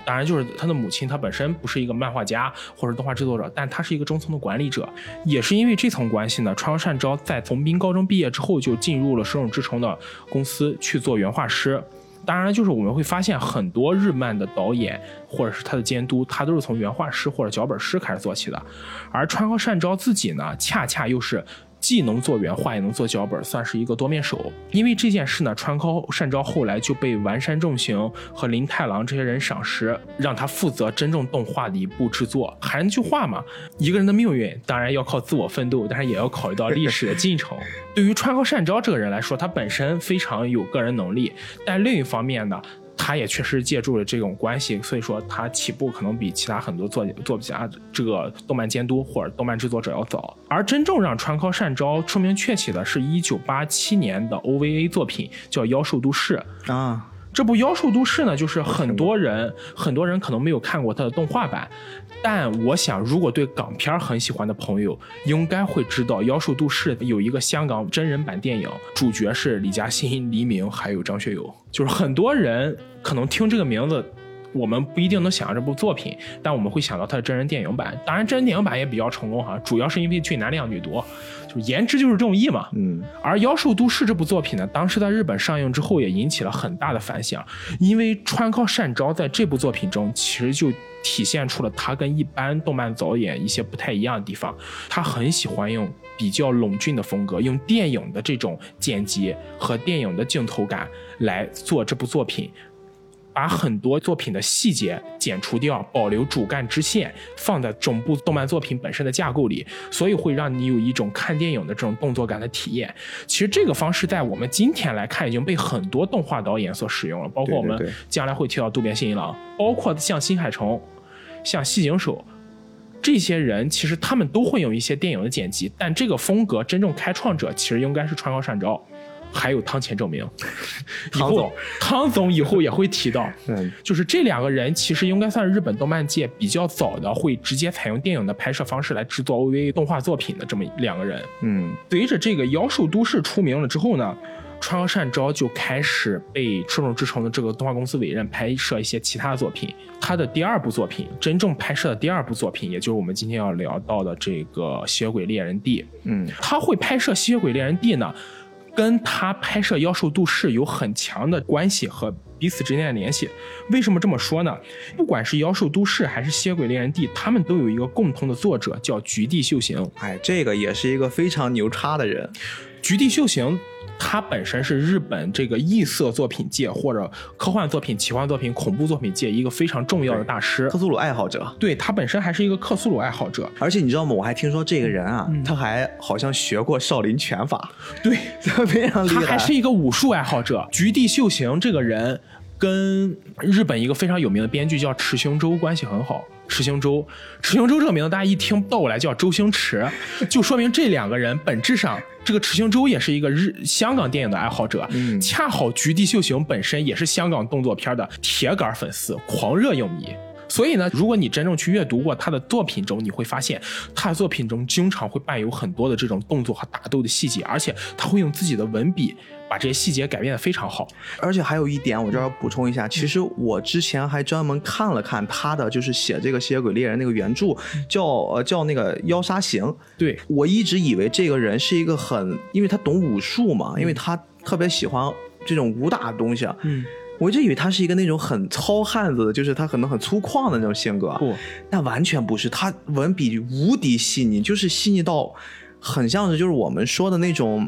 [SPEAKER 2] 当然，就是他的母亲，她本身不是一个漫画家或者动画制作者，但她是一个中层的管理者。也是因为这层关系呢，川尻善昭在从兵高中毕业之后，就进入了手冢治虫的公司去做原画师。当然，就是我们会发现很多日漫的导演或者是他的监督，他都是从原画师或者脚本师开始做起的。而川尻善昭自己呢，恰恰又是。既能做原画，也能做脚本，算是一个多面手。因为这件事呢，川尻善昭后来就被丸山重行和林太郎这些人赏识，让他负责真正动画的一部制作。还是那句话嘛，一个人的命运当然要靠自我奋斗，但是也要考虑到历史的进程。对于川尻善昭这个人来说，他本身非常有个人能力，但另一方面呢。他也确实借助了这种关系，所以说他起步可能比其他很多作作家这个动漫监督或者动漫制作者要早。而真正让川尻善昭出名鹊起的是一九八七年的 OVA 作品，叫《妖兽都市》
[SPEAKER 1] 啊。
[SPEAKER 2] 这部《妖兽都市》呢，就是很多人很多人可能没有看过它的动画版，但我想，如果对港片很喜欢的朋友，应该会知道《妖兽都市》有一个香港真人版电影，主角是李嘉欣、黎明还有张学友。就是很多人可能听这个名字我们不一定能想到这部作品，但我们会想到它的真人电影版。当然，真人电影版也比较成功哈，主要是因为俊男靓女多，就是颜值就是正义嘛。
[SPEAKER 1] 嗯。
[SPEAKER 2] 而《妖兽都市》这部作品呢，当时在日本上映之后也引起了很大的反响，因为川尻善昭在这部作品中其实就体现出了他跟一般动漫导演一些不太一样的地方，他很喜欢用比较冷峻的风格，用电影的这种剪辑和电影的镜头感来做这部作品。把很多作品的细节剪除掉，保留主干支线，放在整部动漫作品本身的架构里，所以会让你有一种看电影的这种动作感的体验。其实这个方式在我们今天来看，已经被很多动画导演所使用了，包括我们将来会提到渡边信一郎，包括像新海诚、像细井守这些人，其实他们都会有一些电影的剪辑，但这个风格真正开创者其实应该是川高善昭。还有汤浅证明，
[SPEAKER 1] 汤总，
[SPEAKER 2] 汤总以后也会提到，嗯，就是这两个人其实应该算是日本动漫界比较早的会直接采用电影的拍摄方式来制作 OVA 动画作品的这么两个人。
[SPEAKER 1] 嗯，
[SPEAKER 2] 随着这个《妖兽都市》出名了之后呢，川和善昭就开始被赤松之城的这个动画公司委任拍摄一些其他的作品。他的第二部作品，真正拍摄的第二部作品，也就是我们今天要聊到的这个《吸血鬼猎人 D》。
[SPEAKER 1] 嗯，
[SPEAKER 2] 他会拍摄《吸血鬼猎人 D》呢？跟他拍摄《妖兽都市》有很强的关系和彼此之间的联系。为什么这么说呢？不管是《妖兽都市》还是《血鬼猎人 D》，他们都有一个共同的作者，叫菊地秀行。
[SPEAKER 1] 哎，这个也是一个非常牛叉的人，
[SPEAKER 2] 菊地秀行。他本身是日本这个异色作品界或者科幻作品、奇幻作品、恐怖作品界一个非常重要的大师，
[SPEAKER 1] 克苏鲁爱好者。
[SPEAKER 2] 对他本身还是一个克苏鲁爱好者，
[SPEAKER 1] 而且你知道吗？我还听说这个人啊，他还好像学过少林拳法，
[SPEAKER 2] 对，
[SPEAKER 1] 非常厉害。
[SPEAKER 2] 他还是一个武术爱好者。菊地秀行这个人跟日本一个非常有名的编剧叫池星周关系很好。池星周，池星周这个名字大家一听倒过来叫周星驰，就说明这两个人本质上。这个池星周也是一个日香港电影的爱好者，恰好菊地秀行本身也是香港动作片的铁杆粉丝、狂热影迷。所以呢，如果你真正去阅读过他的作品中，你会发现他的作品中经常会伴有很多的这种动作和打斗的细节，而且他会用自己的文笔。把这些细节改变的非常好，
[SPEAKER 1] 而且还有一点，我这儿要补充一下，其实我之前还专门看了看他的，就是写这个吸血鬼猎人那个原著，叫呃叫那个妖杀行。
[SPEAKER 2] 对
[SPEAKER 1] 我一直以为这个人是一个很，因为他懂武术嘛，因为他特别喜欢这种武打的东西。
[SPEAKER 2] 嗯，
[SPEAKER 1] 我一直以为他是一个那种很糙汉子，就是他可能很粗犷的那种性格。
[SPEAKER 2] 不，
[SPEAKER 1] 但完全不是，他文笔无敌细腻，就是细腻到很像是就是我们说的那种。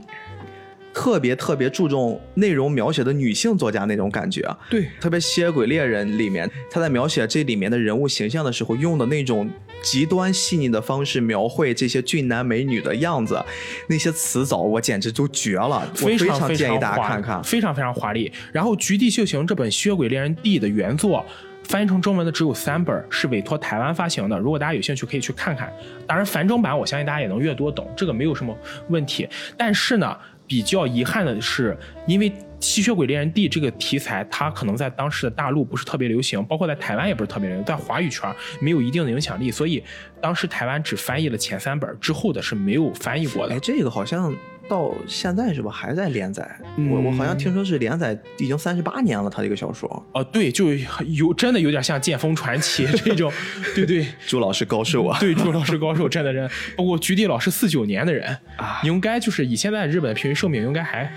[SPEAKER 1] 特别特别注重内容描写的女性作家那种感觉啊，
[SPEAKER 2] 对，
[SPEAKER 1] 特别《吸血鬼猎人》里面，他在描写这里面的人物形象的时候，用的那种极端细腻的方式描绘这些俊男美女的样子，那些词藻我简直都绝了，非
[SPEAKER 2] 常
[SPEAKER 1] 建议大家看看，
[SPEAKER 2] 非常非常华丽。然后《菊地秀行》这本《吸血鬼猎人 D》的原作翻译成中文的只有三本，是委托台湾发行的。如果大家有兴趣，可以去看看。当然繁中版我相信大家也能阅读懂，这个没有什么问题。但是呢。比较遗憾的是，因为《吸血鬼猎人 D》这个题材，它可能在当时的大陆不是特别流行，包括在台湾也不是特别流行，在华语圈没有一定的影响力，所以当时台湾只翻译了前三本，之后的是没有翻译过的。
[SPEAKER 1] 哎，这个好像。到现在是吧？还在连载？我我好像听说是连载已经三十八年了。他这个小说
[SPEAKER 2] 哦，对，就有真的有点像《剑锋传奇》这种，对对。
[SPEAKER 1] 朱老师高寿啊！
[SPEAKER 2] 对，朱老师高寿，真的人。不过菊地老师四九年的人啊，应该就是以现在日本的平均寿命，应该还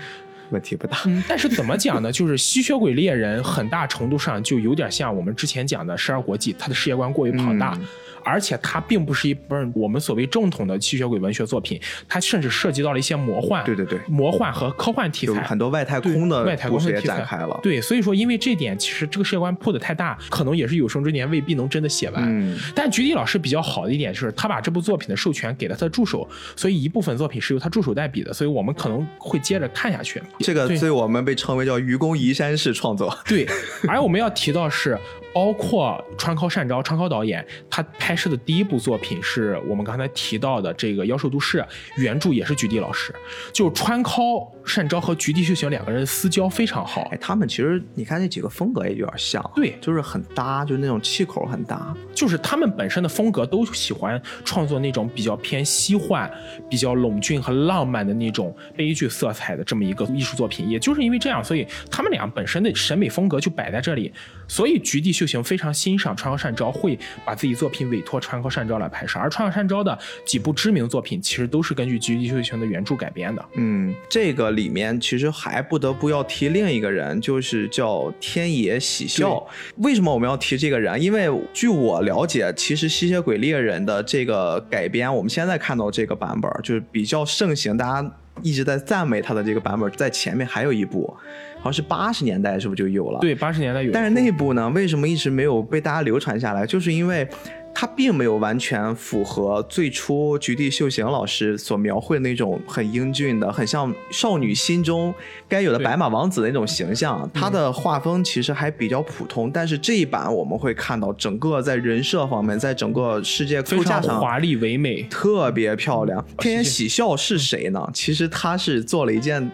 [SPEAKER 1] 问题不大。
[SPEAKER 2] 嗯，但是怎么讲呢？就是吸血鬼猎人很大程度上就有点像我们之前讲的十二国记，他的世界观过于庞大。而且它并不是一本我们所谓正统的吸血鬼文学作品，它甚至涉及到了一些魔幻，
[SPEAKER 1] 对对对，
[SPEAKER 2] 魔幻和科幻题材，
[SPEAKER 1] 很多外太空的
[SPEAKER 2] 外太空
[SPEAKER 1] 也展开了。
[SPEAKER 2] 对，所以说因为这点，其实这个世界观铺的太大，可能也是有生之年未必能真的写完。
[SPEAKER 1] 嗯，
[SPEAKER 2] 但菊地老师比较好的一点就是，他把这部作品的授权给了他的助手，所以一部分作品是由他助手代笔的，所以我们可能会接着看下去。
[SPEAKER 1] 这个所以我们被称为叫愚公移山式创作。
[SPEAKER 2] 对，而我们要提到是。包括川尻善昭，川尻导演他拍摄的第一部作品是我们刚才提到的这个《妖兽都市》，原著也是菊地老师。就川尻善昭和菊地秀行两个人私交非常好，
[SPEAKER 1] 哎，他们其实你看那几个风格也有点像，
[SPEAKER 2] 对，
[SPEAKER 1] 就是很搭，就是那种气口很搭。
[SPEAKER 2] 就是他们本身的风格都喜欢创作那种比较偏西幻、比较冷峻和浪漫的那种悲剧色彩的这么一个艺术作品。也就是因为这样，所以他们俩本身的审美风格就摆在这里。所以菊地秀行非常欣赏川口善昭，会把自己作品委托川口善昭来拍摄。而川口善昭的几部知名作品，其实都是根据菊地秀行的原著改编的。
[SPEAKER 1] 嗯，这个里面其实还不得不要提另一个人，就是叫天野喜孝。为什么我们要提这个人？因为据我了解，其实吸血鬼猎人的这个改编，我们现在看到这个版本就是比较盛行，大家一直在赞美他的这个版本，在前面还有一部。好像是八十年代，是不是就有了？
[SPEAKER 2] 对，八十年代有。
[SPEAKER 1] 但是那部呢，为什么一直没有被大家流传下来？就是因为它并没有完全符合最初菊地秀行老师所描绘的那种很英俊的、很像少女心中该有的白马王子的那种形象。他的画风其实还比较普通。但是这一版我们会看到，整个在人设方面，在整个世界构架上
[SPEAKER 2] 华丽唯美，
[SPEAKER 1] 特别漂亮。天天喜笑是谁呢？其实他是做了一件。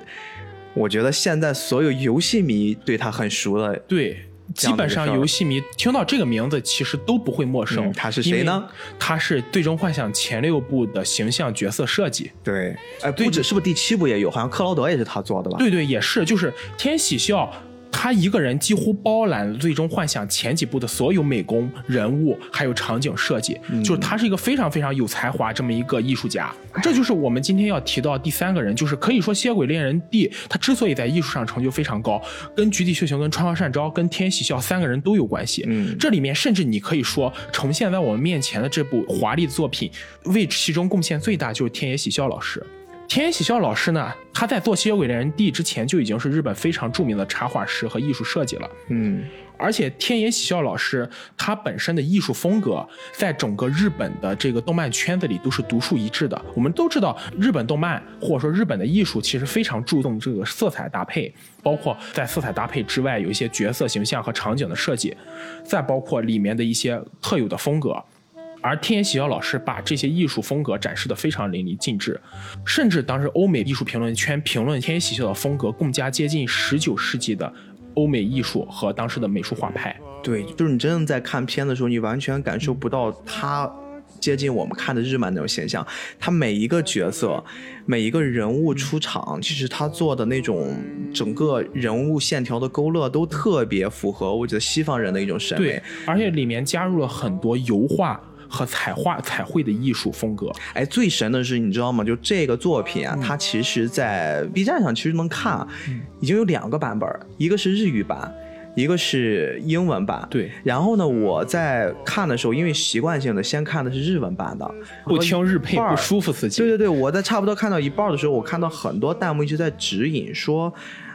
[SPEAKER 1] 我觉得现在所有游戏迷对他很熟的，
[SPEAKER 2] 对，基本上游戏迷听到这个名字其实都不会陌生。
[SPEAKER 1] 他是谁呢？
[SPEAKER 2] 他是《最终幻想》前六部的形象角色设计。
[SPEAKER 1] 对，哎，不止，是不是第七部也有？好像克劳德也是他做的吧？
[SPEAKER 2] 对对，也是，就是天喜笑。他一个人几乎包揽了《最终幻想》前几部的所有美工、人物还有场景设计，就是他是一个非常非常有才华这么一个艺术家。这就是我们今天要提到第三个人，就是可以说《吸血鬼猎人 D》他之所以在艺术上成就非常高，跟菊地秀行、跟川上善昭、跟天喜孝三个人都有关系。
[SPEAKER 1] 嗯，
[SPEAKER 2] 这里面甚至你可以说呈现在我们面前的这部华丽的作品，为其中贡献最大就是天野喜孝老师。天野喜孝老师呢，他在做《吸血鬼猎人 D》之前就已经是日本非常著名的插画师和艺术设计了。
[SPEAKER 1] 嗯，
[SPEAKER 2] 而且天野喜孝老师他本身的艺术风格，在整个日本的这个动漫圈子里都是独树一帜的。我们都知道，日本动漫或者说日本的艺术其实非常注重这个色彩搭配，包括在色彩搭配之外，有一些角色形象和场景的设计，再包括里面的一些特有的风格。而天野喜孝老师把这些艺术风格展示得非常淋漓尽致，甚至当时欧美艺术评论圈评论天野喜孝的风格更加接近十九世纪的欧美艺术和当时的美术画派。
[SPEAKER 1] 对，就是你真正在看片的时候，你完全感受不到他接近我们看的日漫那种现象。他每一个角色、每一个人物出场，其实他做的那种整个人物线条的勾勒都特别符合我觉得西方人的一种审美。
[SPEAKER 2] 对，而且里面加入了很多油画。和彩画彩绘的艺术风格，
[SPEAKER 1] 哎，最神的是你知道吗？就这个作品啊，它其实，在 B 站上其实能看，已经有两个版本，一个是日语版，一个是英文版。
[SPEAKER 2] 对。
[SPEAKER 1] 然后呢，我在看的时候，因为习惯性的先看的是日文版的，
[SPEAKER 2] 不听日配不舒服自己。
[SPEAKER 1] 对对对，我在差不多看到一半的时候，我看到很多弹幕一直在指引说。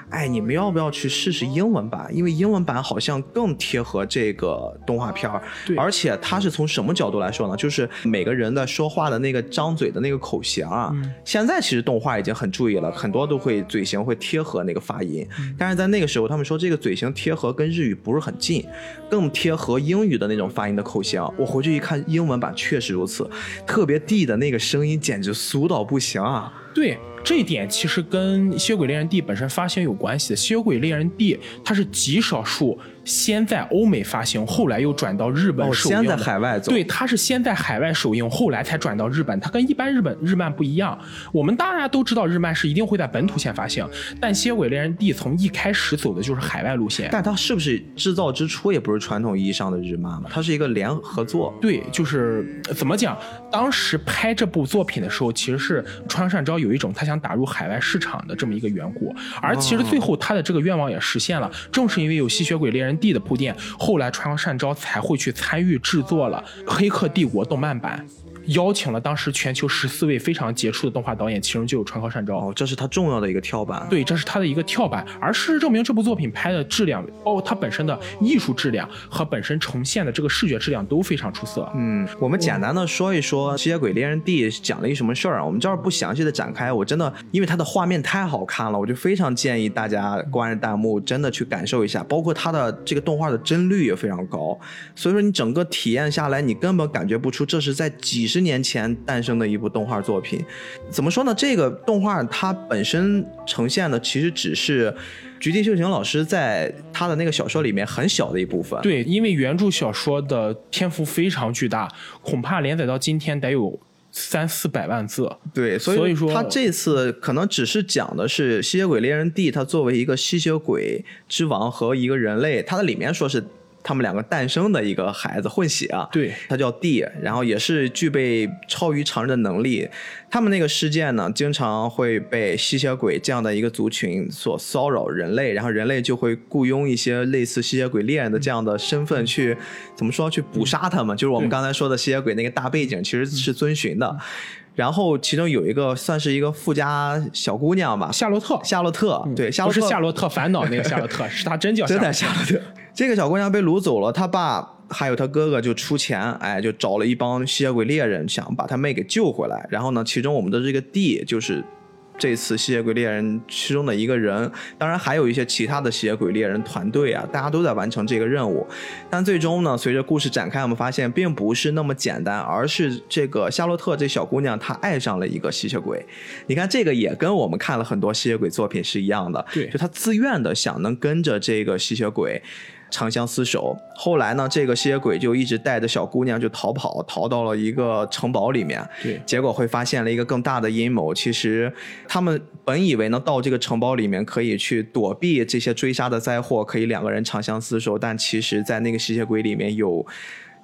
[SPEAKER 1] 哎，你们要不要去试试英文版？因为英文版好像更贴合这个动画片儿，而且它是从什么角度来说呢？就是每个人的说话的那个张嘴的那个口型啊。现在其实动画已经很注意了，很多都会嘴型会贴合那个发音。但是在那个时候，他们说这个嘴型贴合跟日语不是很近，更贴合英语的那种发音的口型。我回去一看，英文版确实如此，特别地的那个声音简直俗到不行啊！
[SPEAKER 2] 对。这一点其实跟《吸血鬼猎人 D》本身发行有关系的，《吸血鬼猎人 D》它是极少数。先在欧美发行，后来又转到日本首映。
[SPEAKER 1] 先在海外走。
[SPEAKER 2] 对，它是先在海外首映，后来才转到日本。它跟一般日本日漫不一样。我们大家都知道，日漫是一定会在本土先发行，但《吸血鬼猎人 D》从一开始走的就是海外路线。
[SPEAKER 1] 但它是不是制造之初也不是传统意义上的日漫嘛？它是一个联合作。
[SPEAKER 2] 对，就是怎么讲？当时拍这部作品的时候，其实是川上昭有一种他想打入海外市场的这么一个缘故，而其实最后他的这个愿望也实现了。正是因为有《吸血鬼猎人》。地的铺垫，后来川上善昭才会去参与制作了《黑客帝国》动漫版。邀请了当时全球十四位非常杰出的动画导演，其中就有川尻善昭。
[SPEAKER 1] 哦，这是他重要的一个跳板。
[SPEAKER 2] 对，这是他的一个跳板。而事实证明，这部作品拍的质量，包括它本身的艺术质量和本身呈现的这个视觉质量都非常出色。
[SPEAKER 1] 嗯，我们简单的说一说《吸血鬼猎人 D》讲了一什么事儿啊？我们这儿不详细的展开，我真的因为它的画面太好看了，我就非常建议大家关着弹幕真的去感受一下。包括它的这个动画的帧率也非常高，所以说你整个体验下来，你根本感觉不出这是在几十年前。诞生的一部动画作品，怎么说呢？这个动画它本身呈现的其实只是菊地秀行老师在他的那个小说里面很小的一部分。
[SPEAKER 2] 对，因为原著小说的篇幅非常巨大，恐怕连载到今天得有三四百万字。
[SPEAKER 1] 对，
[SPEAKER 2] 所以说
[SPEAKER 1] 他这次可能只是讲的是吸血鬼猎人 D，他作为一个吸血鬼之王和一个人类，他的里面说是。他们两个诞生的一个孩子混血啊，
[SPEAKER 2] 对，
[SPEAKER 1] 他叫 D，，然后也是具备超于常人的能力。他们那个世界呢，经常会被吸血鬼这样的一个族群所骚扰人类，然后人类就会雇佣一些类似吸血鬼猎人的这样的身份去怎么说去捕杀他们，就是我们刚才说的吸血鬼那个大背景其实是遵循的。然后其中有一个算是一个富家小姑娘吧，
[SPEAKER 2] 夏洛特，
[SPEAKER 1] 夏洛特，对，夏洛特。不
[SPEAKER 2] 是夏洛特烦恼那个夏洛特，是她真叫
[SPEAKER 1] 夏洛特。这个小姑娘被掳走了，她爸还有她哥哥就出钱，哎，就找了一帮吸血鬼猎人，想把她妹给救回来。然后呢，其中我们的这个弟就是。这次吸血鬼猎人其中的一个人，当然还有一些其他的吸血鬼猎人团队啊，大家都在完成这个任务。但最终呢，随着故事展开，我们发现并不是那么简单，而是这个夏洛特这小姑娘她爱上了一个吸血鬼。你看，这个也跟我们看了很多吸血鬼作品是一样的，
[SPEAKER 2] 对，
[SPEAKER 1] 就她自愿的想能跟着这个吸血鬼。长相厮守，后来呢，这个吸血鬼就一直带着小姑娘就逃跑，逃到了一个城堡里面。
[SPEAKER 2] 对，
[SPEAKER 1] 结果会发现了一个更大的阴谋。其实他们本以为呢，到这个城堡里面可以去躲避这些追杀的灾祸，可以两个人长相厮守，但其实，在那个吸血鬼里面有。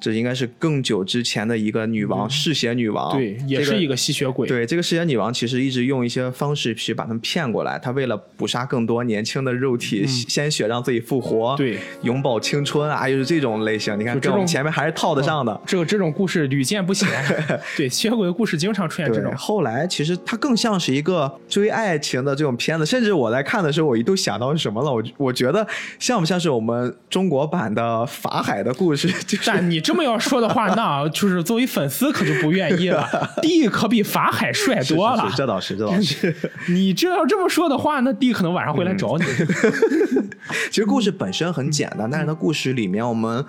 [SPEAKER 1] 这应该是更久之前的一个女王，嗜血女王，
[SPEAKER 2] 对，也是一个吸血鬼。
[SPEAKER 1] 对，这个嗜血女王其实一直用一些方式去把他们骗过来。她为了捕杀更多年轻的肉体鲜血，让自己复活，
[SPEAKER 2] 对，
[SPEAKER 1] 永葆青春啊，又是这种类型。你看，跟我们前面还是套得上的。
[SPEAKER 2] 这个这种故事屡见不鲜。对，吸血鬼的故事经常出现这种。
[SPEAKER 1] 后来其实它更像是一个追爱情的这种片子，甚至我在看的时候，我一度想到是什么了？我我觉得像不像是我们中国版的法海的故事？
[SPEAKER 2] 但你这么要说。的话，那就是作为粉丝可就不愿意了。D 可比法海帅多了，
[SPEAKER 1] 这倒是，这倒是。
[SPEAKER 2] 你这要这么说的话，那 D 可能晚上会来找你。
[SPEAKER 1] 其实故事本身很简单，但是它故事里面我们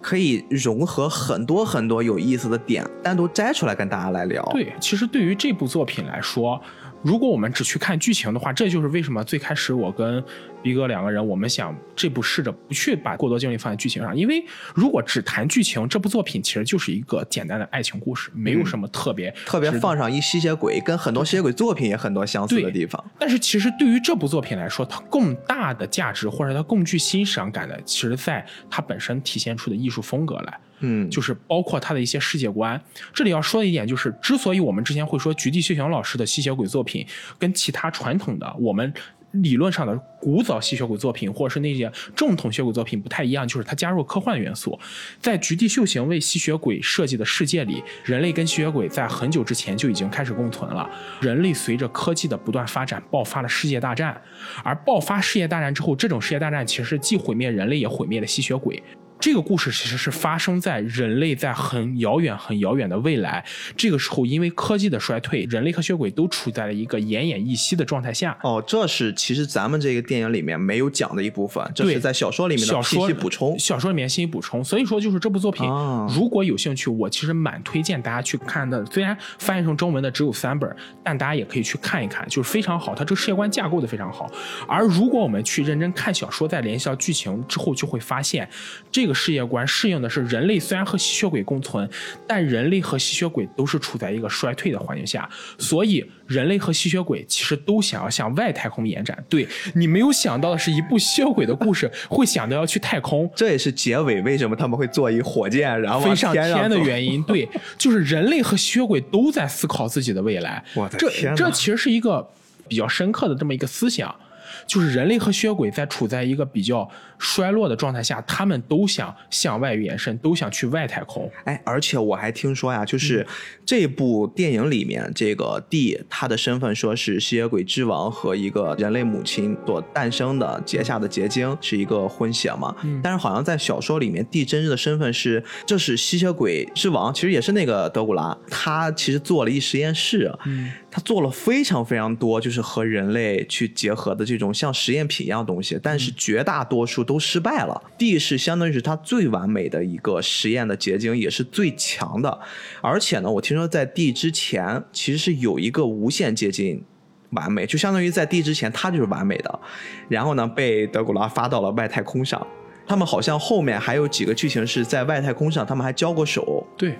[SPEAKER 1] 可以融合很多很多有意思的点，单独摘出来跟大家来聊。
[SPEAKER 2] 对，其实对于这部作品来说。如果我们只去看剧情的话，这就是为什么最开始我跟逼哥两个人，我们想这部试着不去把过多精力放在剧情上，因为如果只谈剧情，这部作品其实就是一个简单的爱情故事，没有什么特别
[SPEAKER 1] 特别放上一吸血鬼，跟很多吸血鬼作品也很多相似的地方。
[SPEAKER 2] 但是其实对于这部作品来说，它更大的价值或者它更具欣赏感的，其实在它本身体现出的艺术风格来。
[SPEAKER 1] 嗯，
[SPEAKER 2] 就是包括他的一些世界观。这里要说的一点就是，之所以我们之前会说菊地秀行老师的吸血鬼作品跟其他传统的我们理论上的古早吸血鬼作品，或者是那些正统吸血鬼作品不太一样，就是他加入科幻元素。在菊地秀行为吸血鬼设计的世界里，人类跟吸血鬼在很久之前就已经开始共存了。人类随着科技的不断发展，爆发了世界大战。而爆发世界大战之后，这种世界大战其实既毁灭人类，也毁灭了吸血鬼。这个故事其实是发生在人类在很遥远、很遥远的未来。这个时候，因为科技的衰退，人类和吸血鬼都处在了一个奄奄一息的状态下。
[SPEAKER 1] 哦，这是其实咱们这个电影里面没有讲的一部分，这是在小说里面的信息补充。
[SPEAKER 2] 小说里面信息补充，所以说就是这部作品，如果有兴趣，我其实蛮推荐大家去看的。虽然翻译成中文的只有三本，但大家也可以去看一看，就是非常好。它这个世界观架构的非常好。而如果我们去认真看小说，再联系到剧情之后，就会发现这。这个世界观适应的是人类虽然和吸血鬼共存，但人类和吸血鬼都是处在一个衰退的环境下，所以人类和吸血鬼其实都想要向外太空延展。对你没有想到的是，一部吸血鬼的故事会想到要去太空，
[SPEAKER 1] 这也是结尾为什么他们会做一火箭然后
[SPEAKER 2] 飞上天的原因。对，就是人类和吸血鬼都在思考自己的未来。
[SPEAKER 1] 我的
[SPEAKER 2] 天，这这其实是一个比较深刻的这么一个思想。就是人类和吸血鬼在处在一个比较衰落的状态下，他们都想向外延伸，都想去外太空。
[SPEAKER 1] 哎，而且我还听说呀，就是这部电影里面这个地，他的身份说是吸血鬼之王和一个人类母亲所诞生的结下的结晶，是一个混血嘛。但是好像在小说里面，地真正的身份是，这是吸血鬼之王，其实也是那个德古拉，他其实做了一实验室。
[SPEAKER 2] 嗯。
[SPEAKER 1] 他做了非常非常多，就是和人类去结合的这种像实验品一样东西，但是绝大多数都失败了。D 是相当于是它最完美的一个实验的结晶，也是最强的。而且呢，我听说在 D 之前其实是有一个无限接近完美，就相当于在 D 之前它就是完美的。然后呢，被德古拉发到了外太空上。他们好像后面还有几个剧情是在外太空上，他们还交过手。
[SPEAKER 2] 对。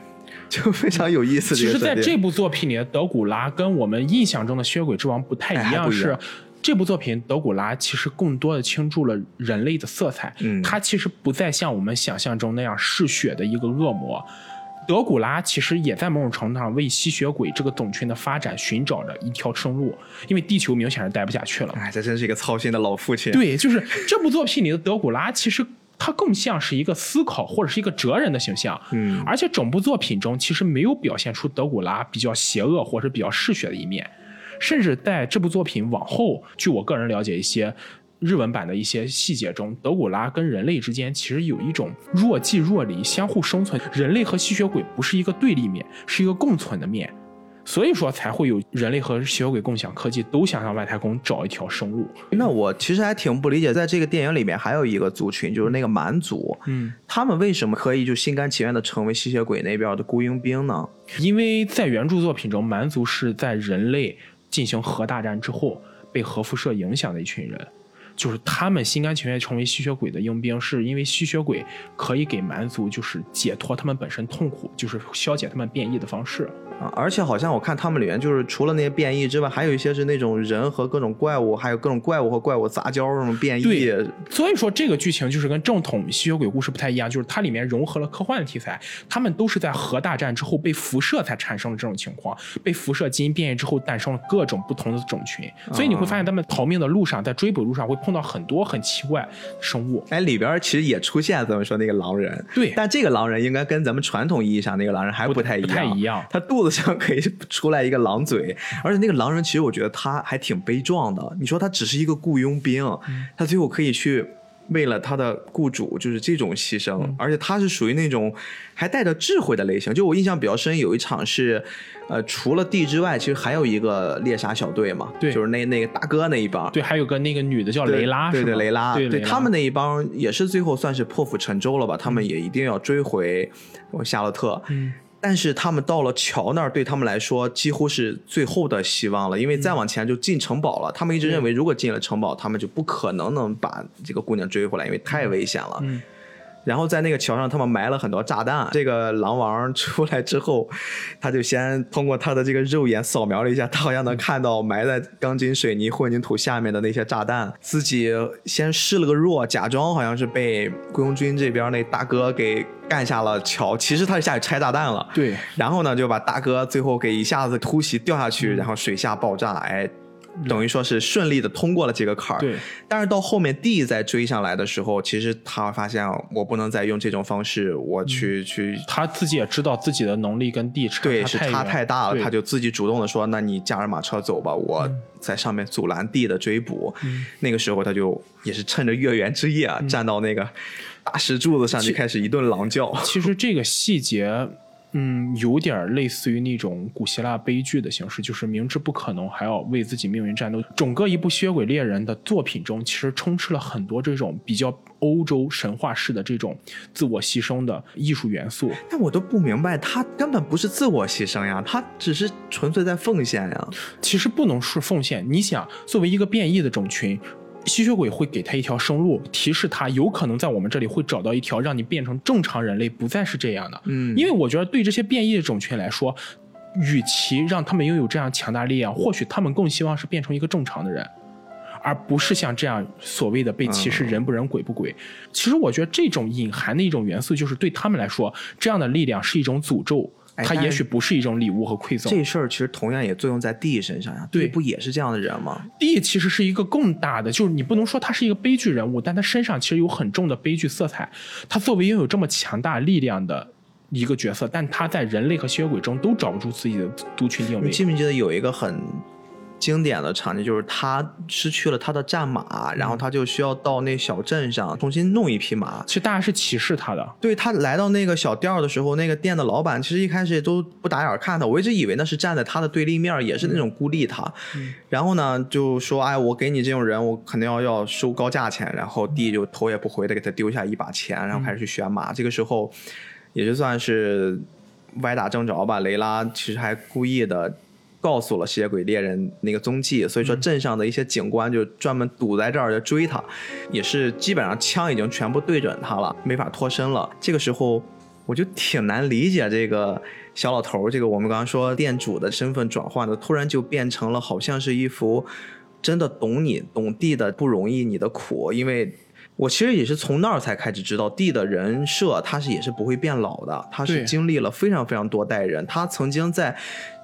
[SPEAKER 1] 就非常有意思。
[SPEAKER 2] 其实，在这部作品里，德古拉跟我们印象中的吸血鬼之王不太一样，是这部作品德古拉其实更多的倾注了人类的色彩，
[SPEAKER 1] 嗯，
[SPEAKER 2] 它其实不再像我们想象中那样嗜血的一个恶魔。德古拉其实也在某种程度上为吸血鬼这个种群的发展寻找着一条生路，因为地球明显是待不下去了。
[SPEAKER 1] 哎，这真是一个操心的老父亲。
[SPEAKER 2] 对，就是这部作品里的德古拉，其实他更像是一个思考或者是一个哲人的形象。
[SPEAKER 1] 嗯，
[SPEAKER 2] 而且整部作品中其实没有表现出德古拉比较邪恶或者比较嗜血的一面，甚至在这部作品往后，据我个人了解一些。日文版的一些细节中，德古拉跟人类之间其实有一种若即若离、相互生存。人类和吸血鬼不是一个对立面，是一个共存的面，所以说才会有人类和吸血鬼共享科技，都想向外太空找一条生路。
[SPEAKER 1] 那我其实还挺不理解，在这个电影里面还有一个族群，就是那个蛮族，
[SPEAKER 2] 嗯，
[SPEAKER 1] 他们为什么可以就心甘情愿的成为吸血鬼那边的雇佣兵呢？
[SPEAKER 2] 因为在原著作品中，蛮族是在人类进行核大战之后被核辐射影响的一群人。就是他们心甘情愿成为吸血鬼的佣兵，是因为吸血鬼可以给蛮族就是解脱他们本身痛苦，就是消解他们变异的方式。
[SPEAKER 1] 啊，而且好像我看他们里面就是除了那些变异之外，还有一些是那种人和各种怪物，还有各种怪物和怪物杂交那种变异。
[SPEAKER 2] 对，所以说这个剧情就是跟正统吸血鬼故事不太一样，就是它里面融合了科幻的题材，他们都是在核大战之后被辐射才产生了这种情况，被辐射基因变异之后诞生了各种不同的种群，所以你会发现他们逃命的路上，在追捕路上会碰到很多很奇怪生物。
[SPEAKER 1] 哎，里边其实也出现咱们说那个狼人，
[SPEAKER 2] 对，
[SPEAKER 1] 但这个狼人应该跟咱们传统意义上那个狼人还
[SPEAKER 2] 不
[SPEAKER 1] 太一样，
[SPEAKER 2] 不太一样，
[SPEAKER 1] 他肚子。上可以出来一个狼嘴，而且那个狼人其实我觉得他还挺悲壮的。你说他只是一个雇佣兵，他最后可以去为了他的雇主，就是这种牺牲。而且他是属于那种还带着智慧的类型。就我印象比较深，有一场是，呃，除了地之外，其实还有一个猎杀小队嘛，
[SPEAKER 2] 对，
[SPEAKER 1] 就是那那个大哥那一帮，
[SPEAKER 2] 对，还有个那个女的叫雷拉，
[SPEAKER 1] 对对雷拉，
[SPEAKER 2] 对
[SPEAKER 1] 他们那一帮也是最后算是破釜沉舟了吧？他们也一定要追回夏洛特。
[SPEAKER 2] 嗯。
[SPEAKER 1] 但是他们到了桥那儿，对他们来说几乎是最后的希望了，因为再往前就进城堡了。他们一直认为，如果进了城堡，他们就不可能能把这个姑娘追回来，因为太危险了。然后在那个桥上，他们埋了很多炸弹。这个狼王出来之后，他就先通过他的这个肉眼扫描了一下，他好像能看到埋在钢筋水泥混凝土下面的那些炸弹。自己先示了个弱，假装好像是被雇佣军这边那大哥给干下了桥，其实他是下去拆炸弹了。
[SPEAKER 2] 对。
[SPEAKER 1] 然后呢，就把大哥最后给一下子突袭掉下去，然后水下爆炸，哎。等于说是顺利的通过了这个坎儿，
[SPEAKER 2] 对。
[SPEAKER 1] 但是到后面 D 再追上来的时候，其实他发现我不能再用这种方式，我去去。
[SPEAKER 2] 他自己也知道自己的能力跟 D 差
[SPEAKER 1] 对是差
[SPEAKER 2] 太
[SPEAKER 1] 大了，他就自己主动的说：“那你驾着马车走吧，我在上面阻拦 D 的追捕。”那个时候他就也是趁着月圆之夜啊，站到那个大石柱子上就开始一顿狼叫。
[SPEAKER 2] 其实这个细节。嗯，有点类似于那种古希腊悲剧的形式，就是明知不可能还要为自己命运战斗。整个一部吸血鬼猎人的作品中，其实充斥了很多这种比较欧洲神话式的这种自我牺牲的艺术元素。
[SPEAKER 1] 但我都不明白，他根本不是自我牺牲呀，他只是纯粹在奉献呀。
[SPEAKER 2] 其实不能是奉献，你想，作为一个变异的种群。吸血鬼会给他一条生路，提示他有可能在我们这里会找到一条让你变成正常人类，不再是这样的。
[SPEAKER 1] 嗯，
[SPEAKER 2] 因为我觉得对这些变异的种群来说，与其让他们拥有这样强大力量，或许他们更希望是变成一个正常的人，而不是像这样所谓的被歧视人不人鬼不鬼。其实我觉得这种隐含的一种元素，就是对他们来说，这样的力量是一种诅咒。它也许不是一种礼物和馈赠。
[SPEAKER 1] 这事儿其实同样也作用在 D 身上呀。
[SPEAKER 2] 对，
[SPEAKER 1] 不也是这样的人吗
[SPEAKER 2] ？D 其实是一个更大的，就是你不能说他是一个悲剧人物，但他身上其实有很重的悲剧色彩。他作为拥有这么强大力量的一个角色，但他在人类和吸血鬼中都找不出自己的族群定位。
[SPEAKER 1] 你记不记得有一个很？经典的场景就是他失去了他的战马，然后他就需要到那小镇上重新弄一匹马。
[SPEAKER 2] 其实大家是歧视他的。
[SPEAKER 1] 对他来到那个小店的时候，那个店的老板其实一开始也都不打眼看他，我一直以为那是站在他的对立面，也是那种孤立他。然后呢，就说：“哎，我给你这种人，我肯定要要收高价钱。”然后弟就头也不回的给他丢下一把钱，然后开始去选马。这个时候，也就算是歪打正着吧。雷拉其实还故意的。告诉了吸血鬼猎人那个踪迹，所以说镇上的一些警官就专门堵在这儿就追他，也是基本上枪已经全部对准他了，没法脱身了。这个时候我就挺难理解这个小老头，这个我们刚刚说店主的身份转换的，突然就变成了好像是一幅真的懂你懂地的不容易，你的苦，因为我其实也是从那儿才开始知道地的人设，他是也是不会变老的，他是经历了非常非常多代人，他曾经在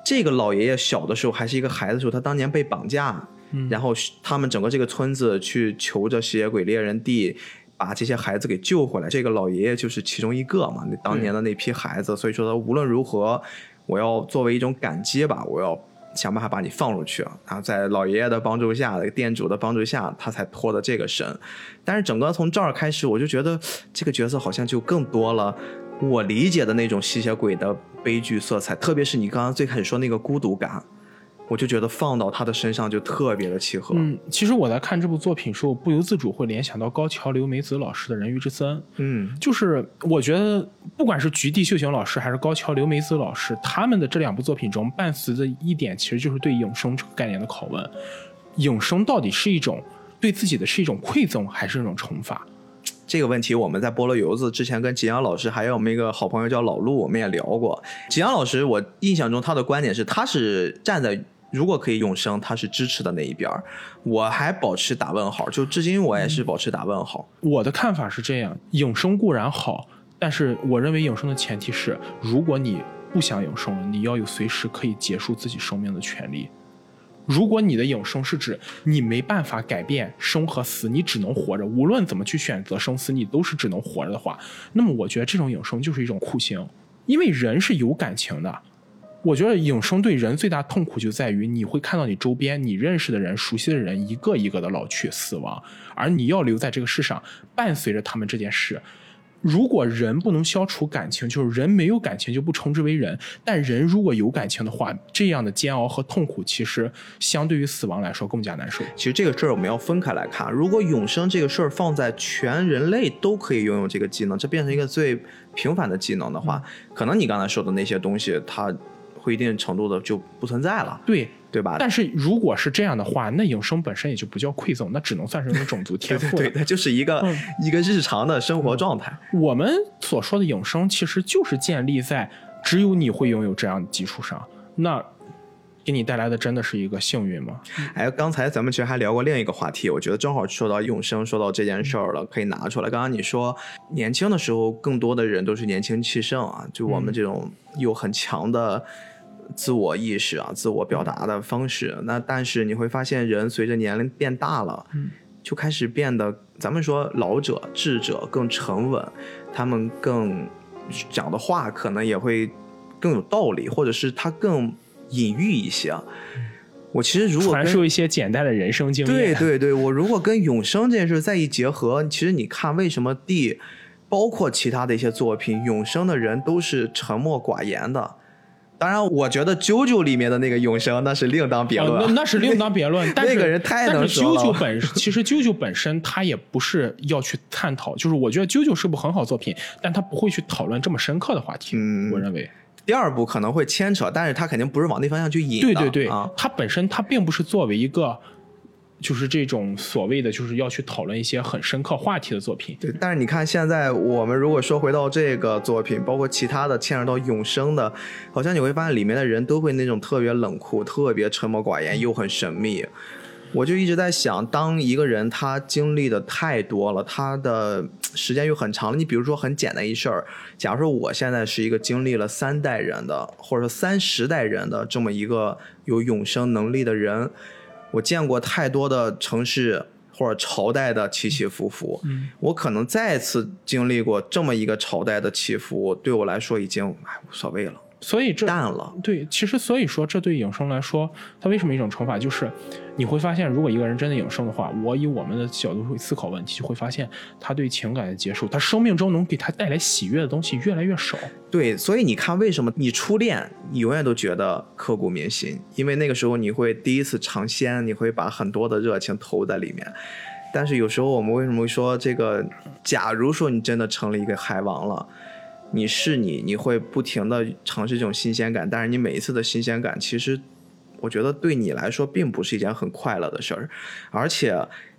[SPEAKER 1] 这个老爷爷小的时候还是一个孩子的时候，他当年被绑架，然后他们整个这个村子去求着吸血鬼猎人地。把这些孩子给救回来，这个老爷爷就是其中一个嘛。那当年的那批孩子，所以说他无论如何，我要作为一种感激吧，我要想办法把你放出去啊。然后在老爷爷的帮助下，店主的帮助下，他才脱的这个身。但是整个从这儿开始，我就觉得这个角色好像就更多了我理解的那种吸血鬼的悲剧色彩，特别是你刚刚最开始说那个孤独感。我就觉得放到他的身上就特别的契合。
[SPEAKER 2] 嗯，其实我在看这部作品时候，不由自主会联想到高桥留美子老师的人鱼之森。
[SPEAKER 1] 嗯，
[SPEAKER 2] 就是我觉得不管是菊地秀行老师还是高桥留美子老师，他们的这两部作品中伴随着一点，其实就是对永生这个概念的拷问：永生到底是一种对自己的是一种馈赠，还是一种惩罚？
[SPEAKER 1] 这个问题我们在菠萝油子之前跟吉阳老师还有我们一个好朋友叫老陆，我们也聊过。吉阳老师，我印象中他的观点是，他是站在。如果可以永生，他是支持的那一边儿，我还保持打问号，就至今我也是保持打问号。
[SPEAKER 2] 我的看法是这样：永生固然好，但是我认为永生的前提是，如果你不想永生了，你要有随时可以结束自己生命的权利。如果你的永生是指你没办法改变生和死，你只能活着，无论怎么去选择生死，你都是只能活着的话，那么我觉得这种永生就是一种酷刑，因为人是有感情的。我觉得永生对人最大痛苦就在于你会看到你周边你认识的人、熟悉的人一个一个的老去死亡，而你要留在这个世上，伴随着他们这件事。如果人不能消除感情，就是人没有感情就不称之为人。但人如果有感情的话，这样的煎熬和痛苦其实相对于死亡来说更加难受。
[SPEAKER 1] 其实这个事儿我们要分开来看。如果永生这个事儿放在全人类都可以拥有这个技能，这变成一个最平凡的技能的话，可能你刚才说的那些东西，它。会一定程度的就不存在了，
[SPEAKER 2] 对
[SPEAKER 1] 对吧？
[SPEAKER 2] 但是如果是这样的话，那永生本身也就不叫馈赠，那只能算是一种种族天赋
[SPEAKER 1] 对，它就是一个一个日常的生活状态。
[SPEAKER 2] 我们所说的永生，其实就是建立在只有你会拥有这样的基础上。那。给你带来的真的是一个幸运吗？
[SPEAKER 1] 哎，刚才咱们其实还聊过另一个话题，我觉得正好说到永生，说到这件事儿了，可以拿出来。刚刚你说年轻的时候，更多的人都是年轻气盛啊，就我们这种有很强的自我意识啊、自我表达的方式。那但是你会发现，人随着年龄变大了，就开始变得，咱们说老者、智者更沉稳，他们更讲的话可能也会更有道理，或者是他更。隐喻一些，我其实如果
[SPEAKER 2] 传授一些简单的人生经验，
[SPEAKER 1] 对对对，我如果跟永生这件事再一结合，其实你看为什么地，包括其他的一些作品，永生的人都是沉默寡言的。当然，我觉得啾啾里面的那个永生那是另当别论，
[SPEAKER 2] 那那是另当别论。但那
[SPEAKER 1] 个人太能
[SPEAKER 2] 说了。啾啾本其实啾啾本身他也不是要去探讨，就是我觉得啾啾是部很好作品，但他不会去讨论这么深刻的话题。
[SPEAKER 1] 嗯，
[SPEAKER 2] 我认为。
[SPEAKER 1] 第二部可能会牵扯，但是他肯定不是往那方向去引
[SPEAKER 2] 的。对对对，
[SPEAKER 1] 啊，
[SPEAKER 2] 它本身它并不是作为一个，就是这种所谓的就是要去讨论一些很深刻话题的作品。
[SPEAKER 1] 对，但是你看现在我们如果说回到这个作品，包括其他的牵扯到永生的，好像你会发现里面的人都会那种特别冷酷、特别沉默寡言，又很神秘。我就一直在想，当一个人他经历的太多了，他的时间又很长了。你比如说很简单一事儿，假如说我现在是一个经历了三代人的，或者说三十代人的这么一个有永生能力的人，我见过太多的城市或者朝代的起起伏伏，我可能再次经历过这么一个朝代的起伏，对我来说已经哎无所谓了。
[SPEAKER 2] 所以这
[SPEAKER 1] 淡了，
[SPEAKER 2] 对，其实所以说这对永生来说，它为什么一种惩罚？就是你会发现，如果一个人真的永生的话，我以我们的角度会思考问题，就会发现他对情感的接受，他生命中能给他带来喜悦的东西越来越少。
[SPEAKER 1] 对，所以你看，为什么你初恋，你永远都觉得刻骨铭心？因为那个时候你会第一次尝鲜，你会把很多的热情投在里面。但是有时候我们为什么会说这个？假如说你真的成了一个海王了。你是你，你会不停的尝试这种新鲜感，但是你每一次的新鲜感，其实我觉得对你来说并不是一件很快乐的事儿，而且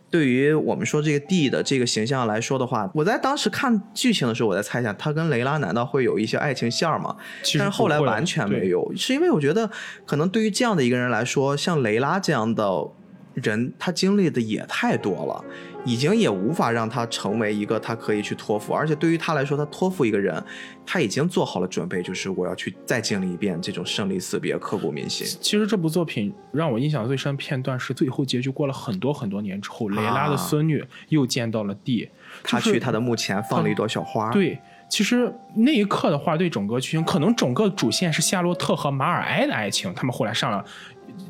[SPEAKER 1] 对于我们说这个 D 的这个形象来说的话，我在当时看剧情的时候，我在猜想他跟雷拉难道会有一些爱情线吗？但是后来完全没有，是因为我觉得可能对于这样的一个人来说，像雷拉这样的人他经历的也太多了，已经也无法让他成为一个他可以去托付，而且对于他来说，他托付一个人，他已经做好了准备，就是我要去再经历一遍这种生离死别，刻骨铭心。
[SPEAKER 2] 其实这部作品让我印象最深片段是最后结局，过了很多很多年之后，蕾拉的孙女又见到了地，
[SPEAKER 1] 他去他的墓前放了一朵小花。
[SPEAKER 2] 对。其实那一刻的话，对整个剧情，可能整个主线是夏洛特和马尔埃的爱情，他们后来上了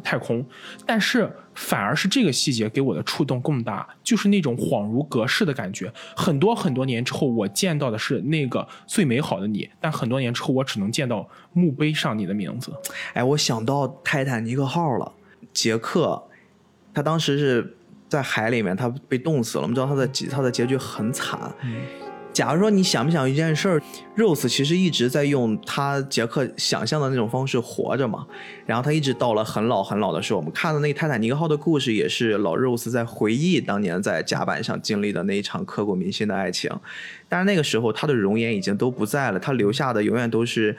[SPEAKER 2] 太空，但是反而是这个细节给我的触动更大，就是那种恍如隔世的感觉。很多很多年之后，我见到的是那个最美好的你，但很多年之后，我只能见到墓碑上你的名字。
[SPEAKER 1] 哎，我想到泰坦尼克号了，杰克，他当时是在海里面，他被冻死了。我们知道他的他的结局很惨。假如说你想不想一件事儿，Rose 其实一直在用他杰克想象的那种方式活着嘛，然后他一直到了很老很老的时候，我们看的那个泰坦尼克号的故事也是老 Rose 在回忆当年在甲板上经历的那一场刻骨铭心的爱情，但是那个时候他的容颜已经都不在了，他留下的永远都是。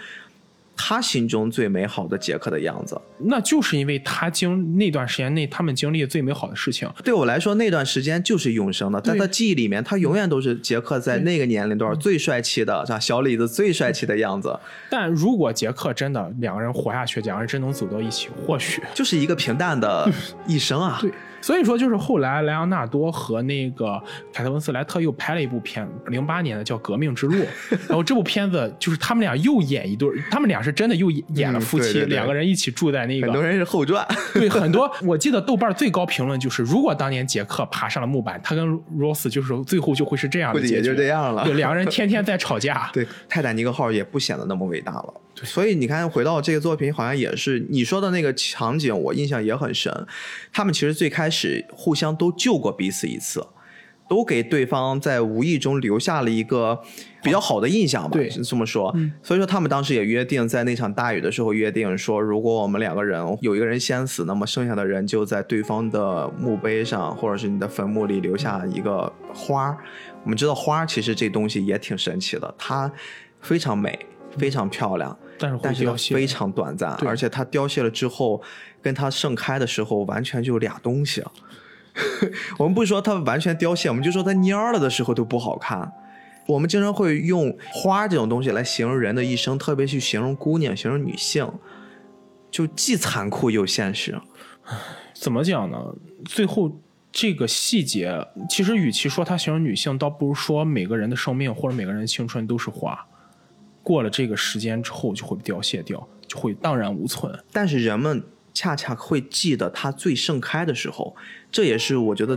[SPEAKER 1] 他心中最美好的杰克的样子，
[SPEAKER 2] 那就是因为他经那段时间内他们经历最美好的事情。
[SPEAKER 1] 对我来说，那段时间就是永生的，在他记忆里面，他永远都是杰克在那个年龄段最帅气的，像？小李子最帅气的样子。
[SPEAKER 2] 但如果杰克真的两个人活下去，两个人真能走到一起，或许
[SPEAKER 1] 就是一个平淡的一生啊。
[SPEAKER 2] 对。所以说，就是后来莱昂纳多和那个凯特温斯莱特又拍了一部片，零八年的叫《革命之路》，然后这部片子就是他们俩又演一对，他们俩是真的又演了夫妻，两个人一起住在那个。
[SPEAKER 1] 很多人是后传。
[SPEAKER 2] 对，很多我记得豆瓣最高评论就是，如果当年杰克爬上了木板，他跟 Rose 就是最后就会是这样的结局，
[SPEAKER 1] 就这样了。
[SPEAKER 2] 对，两个人天天在吵架。
[SPEAKER 1] 对，泰坦尼克号也不显得那么伟大了。所以你看，回到这个作品，好像也是你说的那个场景，我印象也很深。他们其实最开始互相都救过彼此一次，都给对方在无意中留下了一个比较好的印象吧。
[SPEAKER 2] 对，
[SPEAKER 1] 这么说。所以说，他们当时也约定，在那场大雨的时候约定说，如果我们两个人有一个人先死，那么剩下的人就在对方的墓碑上，或者是你的坟墓里留下一个花。我们知道花其实这东西也挺神奇的，它非常美，非常漂亮。
[SPEAKER 2] 但是
[SPEAKER 1] 但是非常短暂，而且它凋谢了之后，跟它盛开的时候完全就俩东西。我们不说它完全凋谢，我们就说它蔫了的时候都不好看。我们经常会用花这种东西来形容人的一生，特别去形容姑娘、形容女性，就既残酷又现实。
[SPEAKER 2] 怎么讲呢？最后这个细节，其实与其说它形容女性，倒不如说每个人的生命或者每个人的青春都是花。过了这个时间之后，就会凋谢掉，就会荡然无存。
[SPEAKER 1] 但是人们恰恰会记得它最盛开的时候，这也是我觉得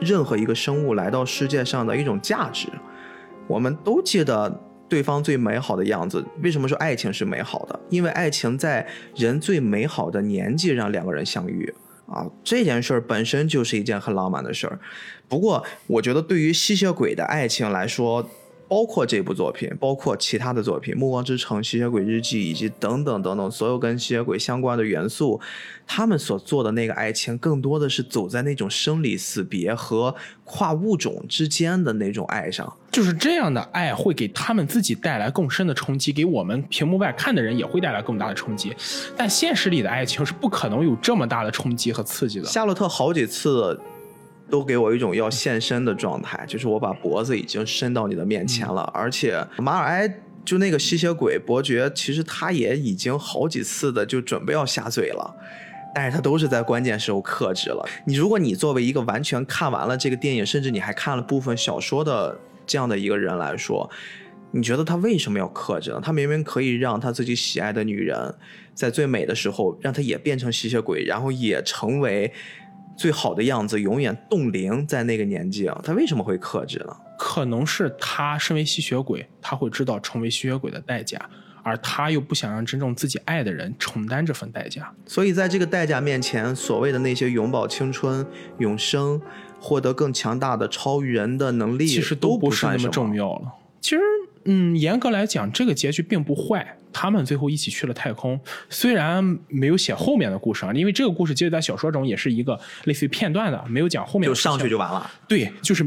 [SPEAKER 1] 任何一个生物来到世界上的一种价值。我们都记得对方最美好的样子。为什么说爱情是美好的？因为爱情在人最美好的年纪让两个人相遇啊，这件事儿本身就是一件很浪漫的事儿。不过，我觉得对于吸血鬼的爱情来说，包括这部作品，包括其他的作品，《暮光之城》、《吸血鬼日记》以及等等等等，所有跟吸血鬼相关的元素，他们所做的那个爱情，更多的是走在那种生离死别和跨物种之间的那种爱上。
[SPEAKER 2] 就是这样的爱会给他们自己带来更深的冲击，给我们屏幕外看的人也会带来更大的冲击。但现实里的爱情是不可能有这么大的冲击和刺激的。
[SPEAKER 1] 夏洛特好几次。都给我一种要现身的状态，就是我把脖子已经伸到你的面前了，而且马尔埃就那个吸血鬼伯爵，其实他也已经好几次的就准备要下嘴了，但是他都是在关键时候克制了。你如果你作为一个完全看完了这个电影，甚至你还看了部分小说的这样的一个人来说，你觉得他为什么要克制呢？他明明可以让他自己喜爱的女人在最美的时候，让他也变成吸血鬼，然后也成为。最好的样子永远冻龄在那个年纪啊，他为什么会克制呢？
[SPEAKER 2] 可能是他身为吸血鬼，他会知道成为吸血鬼的代价，而他又不想让真正自己爱的人承担这份代价。
[SPEAKER 1] 所以在这个代价面前，所谓的那些永葆青春、永生、获得更强大的超人的能力，
[SPEAKER 2] 其实
[SPEAKER 1] 都
[SPEAKER 2] 不是那么重要了。其实。嗯，严格来讲，这个结局并不坏。他们最后一起去了太空，虽然没有写后面的故事啊，因为这个故事其实，在小说中也是一个类似于片段的，没有讲后面。
[SPEAKER 1] 就上去就完了。
[SPEAKER 2] 对，就是，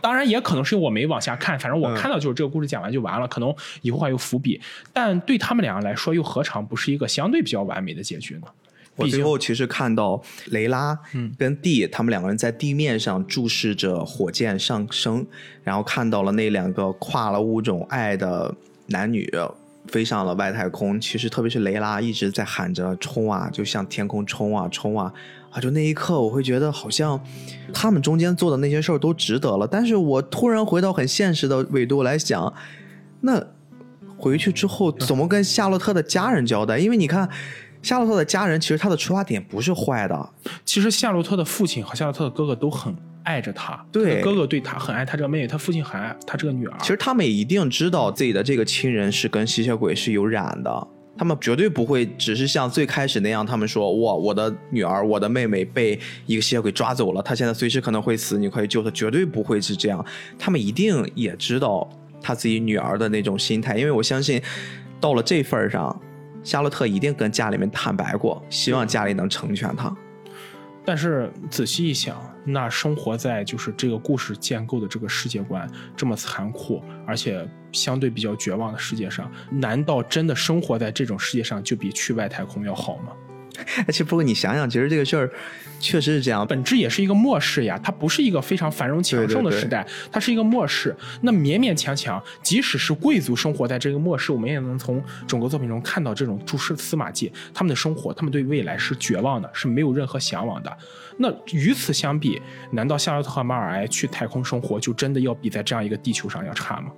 [SPEAKER 2] 当然也可能是我没往下看，反正我看到就是这个故事讲完就完了，可能以后还有伏笔。但对他们两个来说，又何尝不是一个相对比较完美的结局呢？
[SPEAKER 1] 我最后其实看到雷拉跟蒂他们两个人在地面上注视着火箭上升，然后看到了那两个跨了物种爱的男女飞上了外太空。其实特别是雷拉一直在喊着冲啊，就向天空冲啊冲啊啊！就那一刻，我会觉得好像他们中间做的那些事儿都值得了。但是我突然回到很现实的维度来想，那回去之后怎么跟夏洛特的家人交代？因为你看。夏洛特的家人其实他的出发点不是坏的，
[SPEAKER 2] 其实夏洛特的父亲和夏洛特的哥哥都很爱着他，
[SPEAKER 1] 对，
[SPEAKER 2] 哥哥对他很爱他这个妹妹，他父亲很爱他这个女儿。
[SPEAKER 1] 其实他们也一定知道自己的这个亲人是跟吸血鬼是有染的，他们绝对不会只是像最开始那样，他们说哇，我的女儿，我的妹妹被一个吸血鬼抓走了，她现在随时可能会死，你可以救她，绝对不会是这样。他们一定也知道他自己女儿的那种心态，因为我相信到了这份上。夏洛特一定跟家里面坦白过，希望家里能成全他。
[SPEAKER 2] 但是仔细一想，那生活在就是这个故事建构的这个世界观这么残酷，而且相对比较绝望的世界上，难道真的生活在这种世界上就比去外太空要好吗？
[SPEAKER 1] 而且不过你想想，其实这个事儿确实是这样，
[SPEAKER 2] 本质也是一个末世呀，它不是一个非常繁荣强盛的时代，它是一个末世。那勉勉强强，即使是贵族生活在这个末世，我们也能从整个作品中看到这种蛛丝司马迹，他们的生活，他们对未来是绝望的，是没有任何向往的。那与此相比，难道夏洛特和马尔埃去太空生活就真的要比在这样一个地球上要差吗？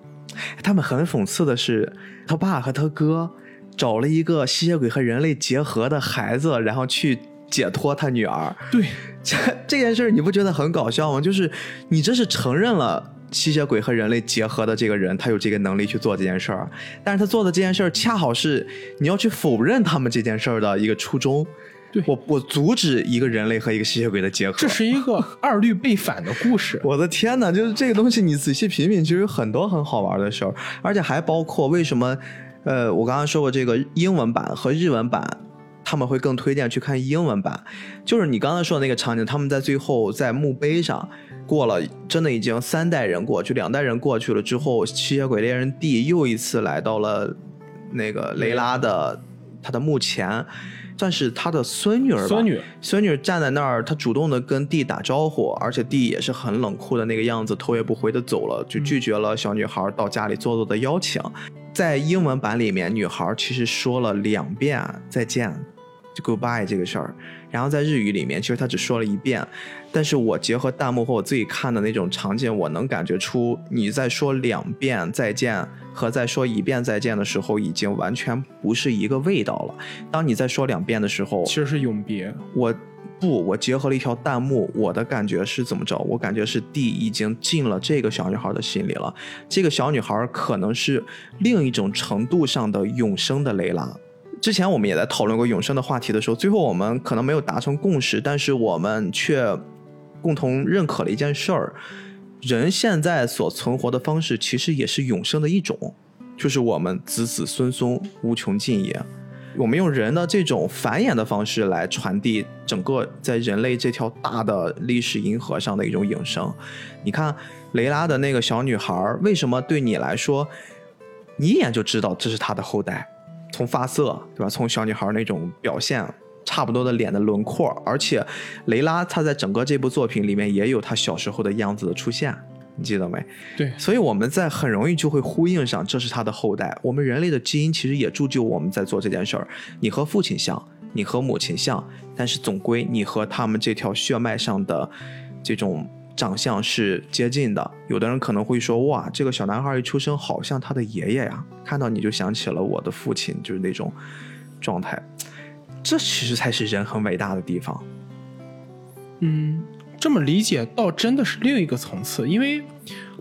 [SPEAKER 1] 他们很讽刺的是，他爸和他哥。找了一个吸血鬼和人类结合的孩子，然后去解脱他女儿。
[SPEAKER 2] 对，
[SPEAKER 1] 这这件事你不觉得很搞笑吗？就是你这是承认了吸血鬼和人类结合的这个人，他有这个能力去做这件事儿，但是他做的这件事儿恰好是你要去否认他们这件事儿的一个初衷。
[SPEAKER 2] 对
[SPEAKER 1] 我，我阻止一个人类和一个吸血鬼的结合。
[SPEAKER 2] 这是一个 二律背反的故事。
[SPEAKER 1] 我的天哪！就是这个东西，你仔细品品，其实有很多很好玩的事儿，而且还包括为什么。呃，我刚刚说过这个英文版和日文版，他们会更推荐去看英文版。就是你刚才说的那个场景，他们在最后在墓碑上过了，真的已经三代人过去，两代人过去了之后，吸血鬼猎人 D 又一次来到了那个雷拉的他的墓前，算是他的孙女儿吧。
[SPEAKER 2] 孙女，
[SPEAKER 1] 孙女站在那儿，她主动的跟 D 打招呼，而且 D 也是很冷酷的那个样子，头也不回的走了，就拒绝了小女孩到家里坐坐的邀请。在英文版里面，女孩其实说了两遍再见，就 goodbye 这个事儿。然后在日语里面，其实她只说了一遍。但是我结合弹幕和我自己看的那种场景，我能感觉出你在说两遍再见和在说一遍再见的时候，已经完全不是一个味道了。当你在说两遍的时候，
[SPEAKER 2] 其实是永别。
[SPEAKER 1] 我。不，我结合了一条弹幕，我的感觉是怎么着？我感觉是 D 已经进了这个小女孩的心里了。这个小女孩可能是另一种程度上的永生的雷拉。之前我们也在讨论过永生的话题的时候，最后我们可能没有达成共识，但是我们却共同认可了一件事儿：人现在所存活的方式其实也是永生的一种，就是我们子子孙孙无穷尽也。我们用人的这种繁衍的方式来传递整个在人类这条大的历史银河上的一种永生。你看雷拉的那个小女孩，为什么对你来说，你一眼就知道这是她的后代？从发色，对吧？从小女孩那种表现，差不多的脸的轮廓，而且雷拉她在整个这部作品里面也有她小时候的样子的出现。你记得没？
[SPEAKER 2] 对，
[SPEAKER 1] 所以我们在很容易就会呼应上，这是他的后代。我们人类的基因其实也铸就我们在做这件事儿。你和父亲像，你和母亲像，但是总归你和他们这条血脉上的这种长相是接近的。有的人可能会说：“哇，这个小男孩一出生好像他的爷爷呀！”看到你就想起了我的父亲，就是那种状态。这其实才是人很伟大的地方。
[SPEAKER 2] 嗯。这么理解倒真的是另一个层次，因为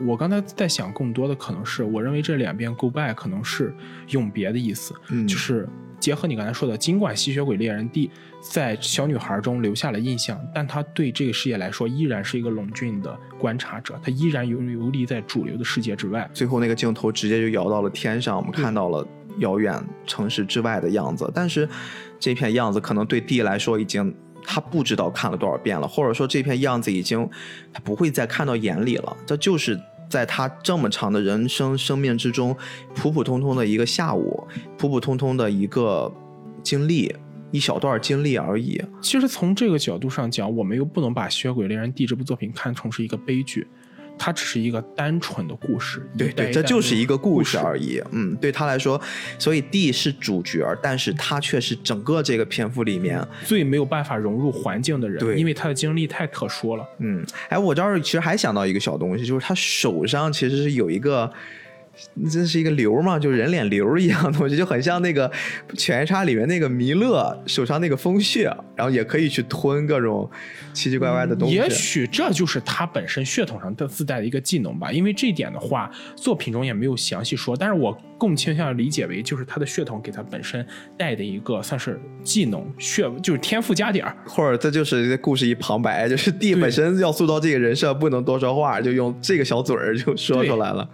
[SPEAKER 2] 我刚才在想，更多的可能是我认为这两遍 goodbye 可能是永别的意思，
[SPEAKER 1] 嗯，
[SPEAKER 2] 就是结合你刚才说的，尽管吸血鬼猎人 D 在小女孩中留下了印象，但他对这个世界来说依然是一个冷峻的观察者，他依然游游离在主流的世界之外。
[SPEAKER 1] 最后那个镜头直接就摇到了天上，我们看到了遥远城市之外的样子，但是这片样子可能对 D 来说已经。他不知道看了多少遍了，或者说这片样子已经他不会再看到眼里了。这就是在他这么长的人生生命之中，普普通通的一个下午，普普通通的一个经历，一小段经历而已。
[SPEAKER 2] 其实从这个角度上讲，我们又不能把《吸血鬼猎人 D》这部作品看成是一个悲剧。它只是一个单纯的故事，
[SPEAKER 1] 对对，这就是一个故事而已。嗯，对他来说，所以 D 是主角，但是他却是整个这个篇幅里面
[SPEAKER 2] 最没有办法融入环境的人，
[SPEAKER 1] 对，
[SPEAKER 2] 因为他的经历太特殊了。
[SPEAKER 1] 嗯，哎，我这儿其实还想到一个小东西，就是他手上其实是有一个。这是一个瘤嘛，就人脸瘤一样的东西，就很像那个《犬夜叉》里面那个弥勒手上那个风穴，然后也可以去吞各种奇奇怪怪的东西。
[SPEAKER 2] 也许这就是他本身血统上的自带的一个技能吧，因为这一点的话，作品中也没有详细说。但是我更倾向理解为，就是他的血统给他本身带的一个算是技能血，就是天赋加点儿，
[SPEAKER 1] 或者这就是故事一旁白，就是地本身要塑造这个人设，不能多说话，就用这个小嘴儿就说出来了。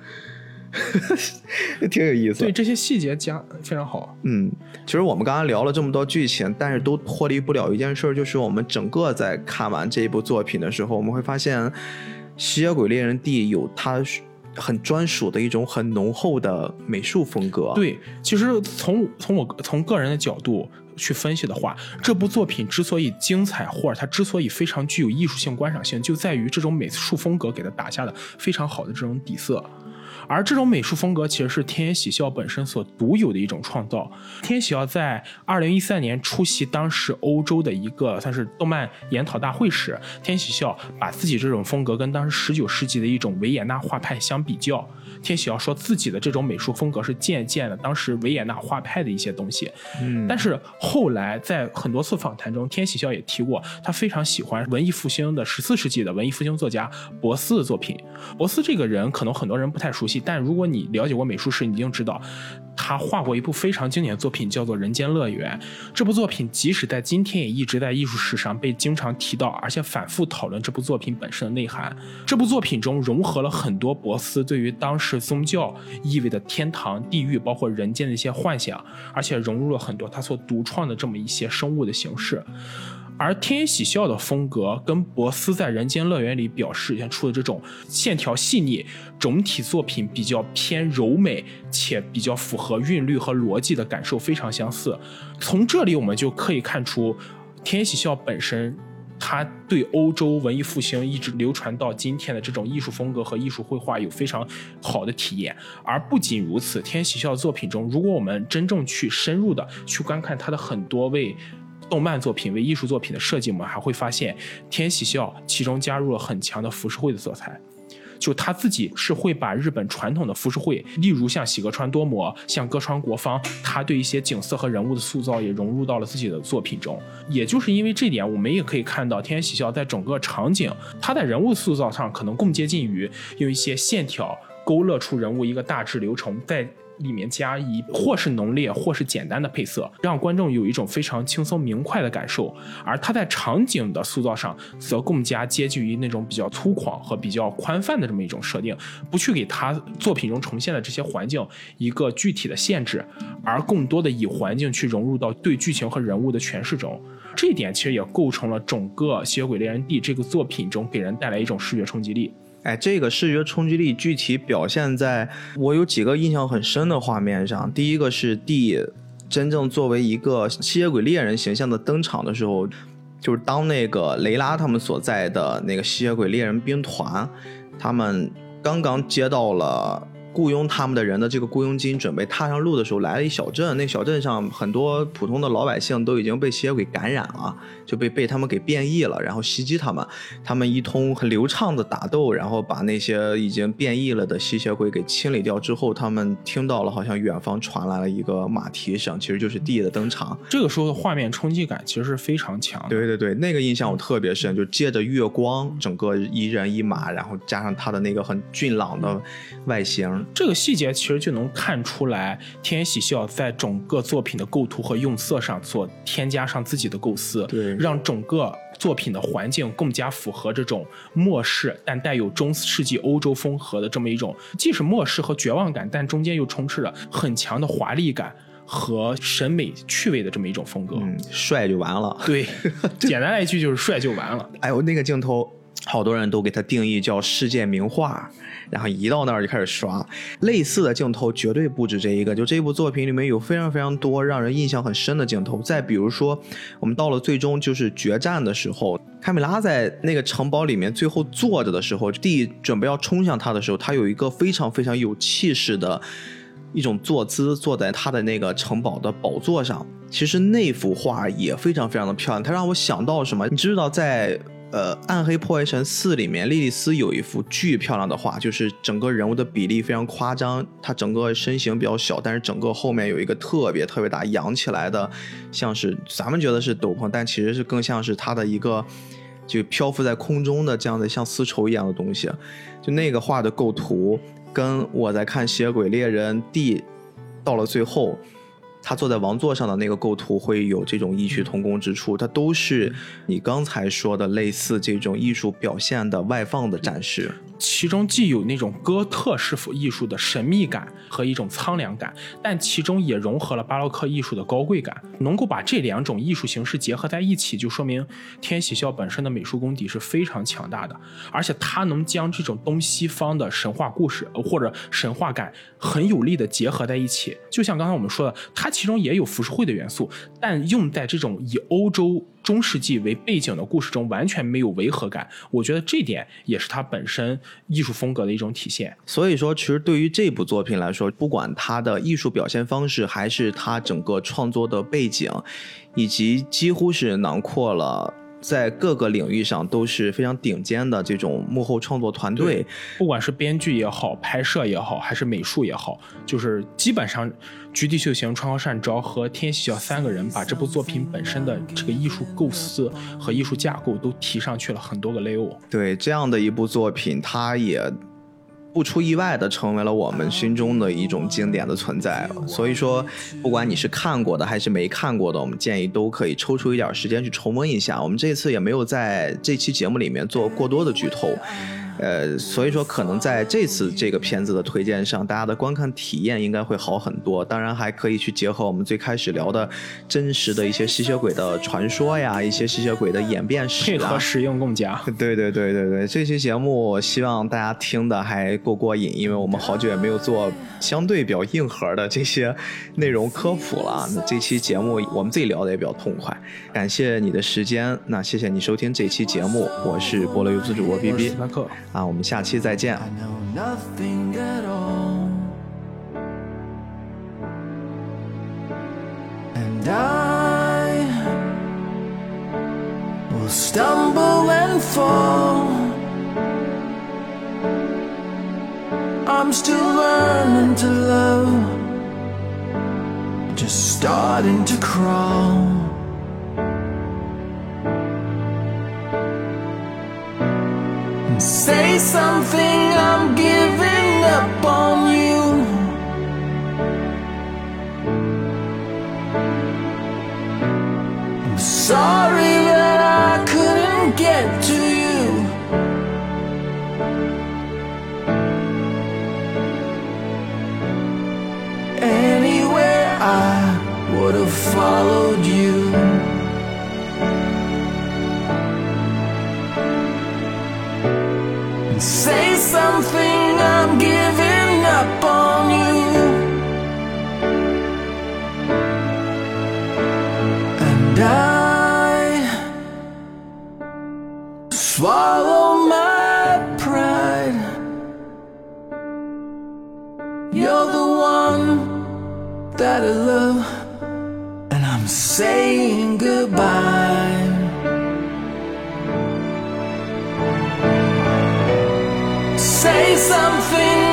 [SPEAKER 1] 挺有意思，
[SPEAKER 2] 对这些细节加非常好。
[SPEAKER 1] 嗯，其实我们刚刚聊了这么多剧情，但是都脱离不了一件事，就是我们整个在看完这一部作品的时候，我们会发现《吸血鬼猎人 D》有它很专属的一种很浓厚的美术风格。
[SPEAKER 2] 对，其实从从我从个人的角度去分析的话，这部作品之所以精彩，或者它之所以非常具有艺术性、观赏性，就在于这种美术风格给它打下的非常好的这种底色。而这种美术风格其实是天野喜孝本身所独有的一种创造。天野喜孝在二零一三年出席当时欧洲的一个算是动漫研讨大会时，天野喜孝把自己这种风格跟当时十九世纪的一种维也纳画派相比较。天喜要说自己的这种美术风格是借鉴了当时维也纳画派的一些东西，
[SPEAKER 1] 嗯，
[SPEAKER 2] 但是后来在很多次访谈中，天喜笑也提过，他非常喜欢文艺复兴的十四世纪的文艺复兴作家博斯的作品。博斯这个人可能很多人不太熟悉，但如果你了解过美术史，你一定知道。他画过一部非常经典的作品，叫做《人间乐园》。这部作品即使在今天也一直在艺术史上被经常提到，而且反复讨论这部作品本身的内涵。这部作品中融合了很多博斯对于当时是宗教意味的天堂、地狱，包括人间的一些幻想，而且融入了很多他所独创的这么一些生物的形式。而天喜笑的风格跟博斯在《人间乐园》里表示现出的这种线条细腻、整体作品比较偏柔美且比较符合韵律和逻辑的感受非常相似。从这里我们就可以看出，天喜笑本身他对欧洲文艺复兴一直流传到今天的这种艺术风格和艺术绘画有非常好的体验。而不仅如此，天喜孝作品中，如果我们真正去深入的去观看他的很多位。动漫作品为艺术作品的设计，我们还会发现天喜孝其中加入了很强的浮世绘的色彩。就他自己是会把日本传统的浮世绘，例如像喜歌川多摩、像歌川国芳，他对一些景色和人物的塑造也融入到了自己的作品中。也就是因为这点，我们也可以看到天喜孝在整个场景，他在人物塑造上可能更接近于用一些线条勾勒出人物一个大致流程，在。里面加以或是浓烈或是简单的配色，让观众有一种非常轻松明快的感受。而他在场景的塑造上，则更加接近于那种比较粗犷和比较宽泛的这么一种设定，不去给他作品中呈现的这些环境一个具体的限制，而更多的以环境去融入到对剧情和人物的诠释中。这一点其实也构成了整个《吸血鬼猎人 D》这个作品中给人带来一种视觉冲击力。
[SPEAKER 1] 哎，这个视觉冲击力具体表现在我有几个印象很深的画面上。第一个是 D 真正作为一个吸血鬼猎人形象的登场的时候，就是当那个雷拉他们所在的那个吸血鬼猎人兵团，他们刚刚接到了。雇佣他们的人的这个雇佣金准备踏上路的时候，来了一小镇。那小镇上很多普通的老百姓都已经被吸血鬼感染了，就被被他们给变异了，然后袭击他们。他们一通很流畅的打斗，然后把那些已经变异了的吸血鬼给清理掉之后，他们听到了好像远方传来了一个马蹄声，其实就是地的登场。
[SPEAKER 2] 这个时候的画面冲击感其实是非常强。
[SPEAKER 1] 对对对，那个印象我特别深，就借着月光，整个一人一马，然后加上他的那个很俊朗的外形。
[SPEAKER 2] 这个细节其实就能看出来，天野喜孝在整个作品的构图和用色上所添加上自己的构思，
[SPEAKER 1] 对，
[SPEAKER 2] 让整个作品的环境更加符合这种末世但带有中世纪欧洲风格的这么一种，既是末世和绝望感，但中间又充斥着很强的华丽感和审美趣味的这么一种风格。
[SPEAKER 1] 嗯，帅就完了。
[SPEAKER 2] 对，简单来一句就是帅就完了。
[SPEAKER 1] 哎呦，那个镜头。好多人都给它定义叫世界名画，然后一到那儿就开始刷。类似的镜头绝对不止这一个，就这部作品里面有非常非常多让人印象很深的镜头。再比如说，我们到了最终就是决战的时候，卡米拉在那个城堡里面最后坐着的时候，地准备要冲向他的时候，他有一个非常非常有气势的一种坐姿，坐在他的那个城堡的宝座上。其实那幅画也非常非常的漂亮，它让我想到什么？你知道在。呃，《暗黑破坏神四》里面，莉莉丝有一幅巨漂亮的画，就是整个人物的比例非常夸张，她整个身形比较小，但是整个后面有一个特别特别大扬起来的，像是咱们觉得是斗篷，但其实是更像是她的一个就漂浮在空中的这样的像丝绸一样的东西。就那个画的构图，跟我在看《吸血鬼猎人》D 到了最后。他坐在王座上的那个构图会有这种异曲同工之处，它都是你刚才说的类似这种艺术表现的外放的展示。
[SPEAKER 2] 其中既有那种哥特式艺术的神秘感和一种苍凉感，但其中也融合了巴洛克艺术的高贵感。能够把这两种艺术形式结合在一起，就说明天喜笑本身的美术功底是非常强大的。而且他能将这种东西方的神话故事或者神话感很有力的结合在一起。就像刚才我们说的，它其中也有浮世绘的元素，但用在这种以欧洲。中世纪为背景的故事中完全没有违和感，我觉得这点也是它本身艺术风格的一种体现。
[SPEAKER 1] 所以说，其实对于这部作品来说，不管它的艺术表现方式，还是它整个创作的背景，以及几乎是囊括了。在各个领域上都是非常顶尖的这种幕后创作团队，
[SPEAKER 2] 不管是编剧也好，拍摄也好，还是美术也好，就是基本上菊地秀行、川河善昭和天喜孝三个人把这部作品本身的这个艺术构思和艺术架构都提上去了很多个 level。
[SPEAKER 1] 对这样的一部作品，它也。不出意外的成为了我们心中的一种经典的存在，所以说，不管你是看过的还是没看过的，我们建议都可以抽出一点时间去重温一下。我们这次也没有在这期节目里面做过多的剧透。呃，所以说可能在这次这个片子的推荐上，大家的观看体验应该会好很多。当然，还可以去结合我们最开始聊的真实的一些吸血鬼的传说呀，一些吸血鬼的演变史
[SPEAKER 2] 啊，配合使用更佳。
[SPEAKER 1] 对对对对对，这期节目希望大家听的还过过瘾，因为我们好久也没有做相对比较硬核的这些内容科普了。那这期节目我们自己聊的也比较痛快，感谢你的时间，那谢谢你收听这期节目，我是菠萝游子主播 B B。啊，我们下期再见。And I will stumble and fall. I'm still learning to love, just starting to crawl. Say something, I'm giving up on you. I'm sorry that I couldn't get to you. Anywhere I would have followed you. Something, I'm giving up on you. And I swallow my pride. You're the one that I love, and I'm saying goodbye.
[SPEAKER 3] Something,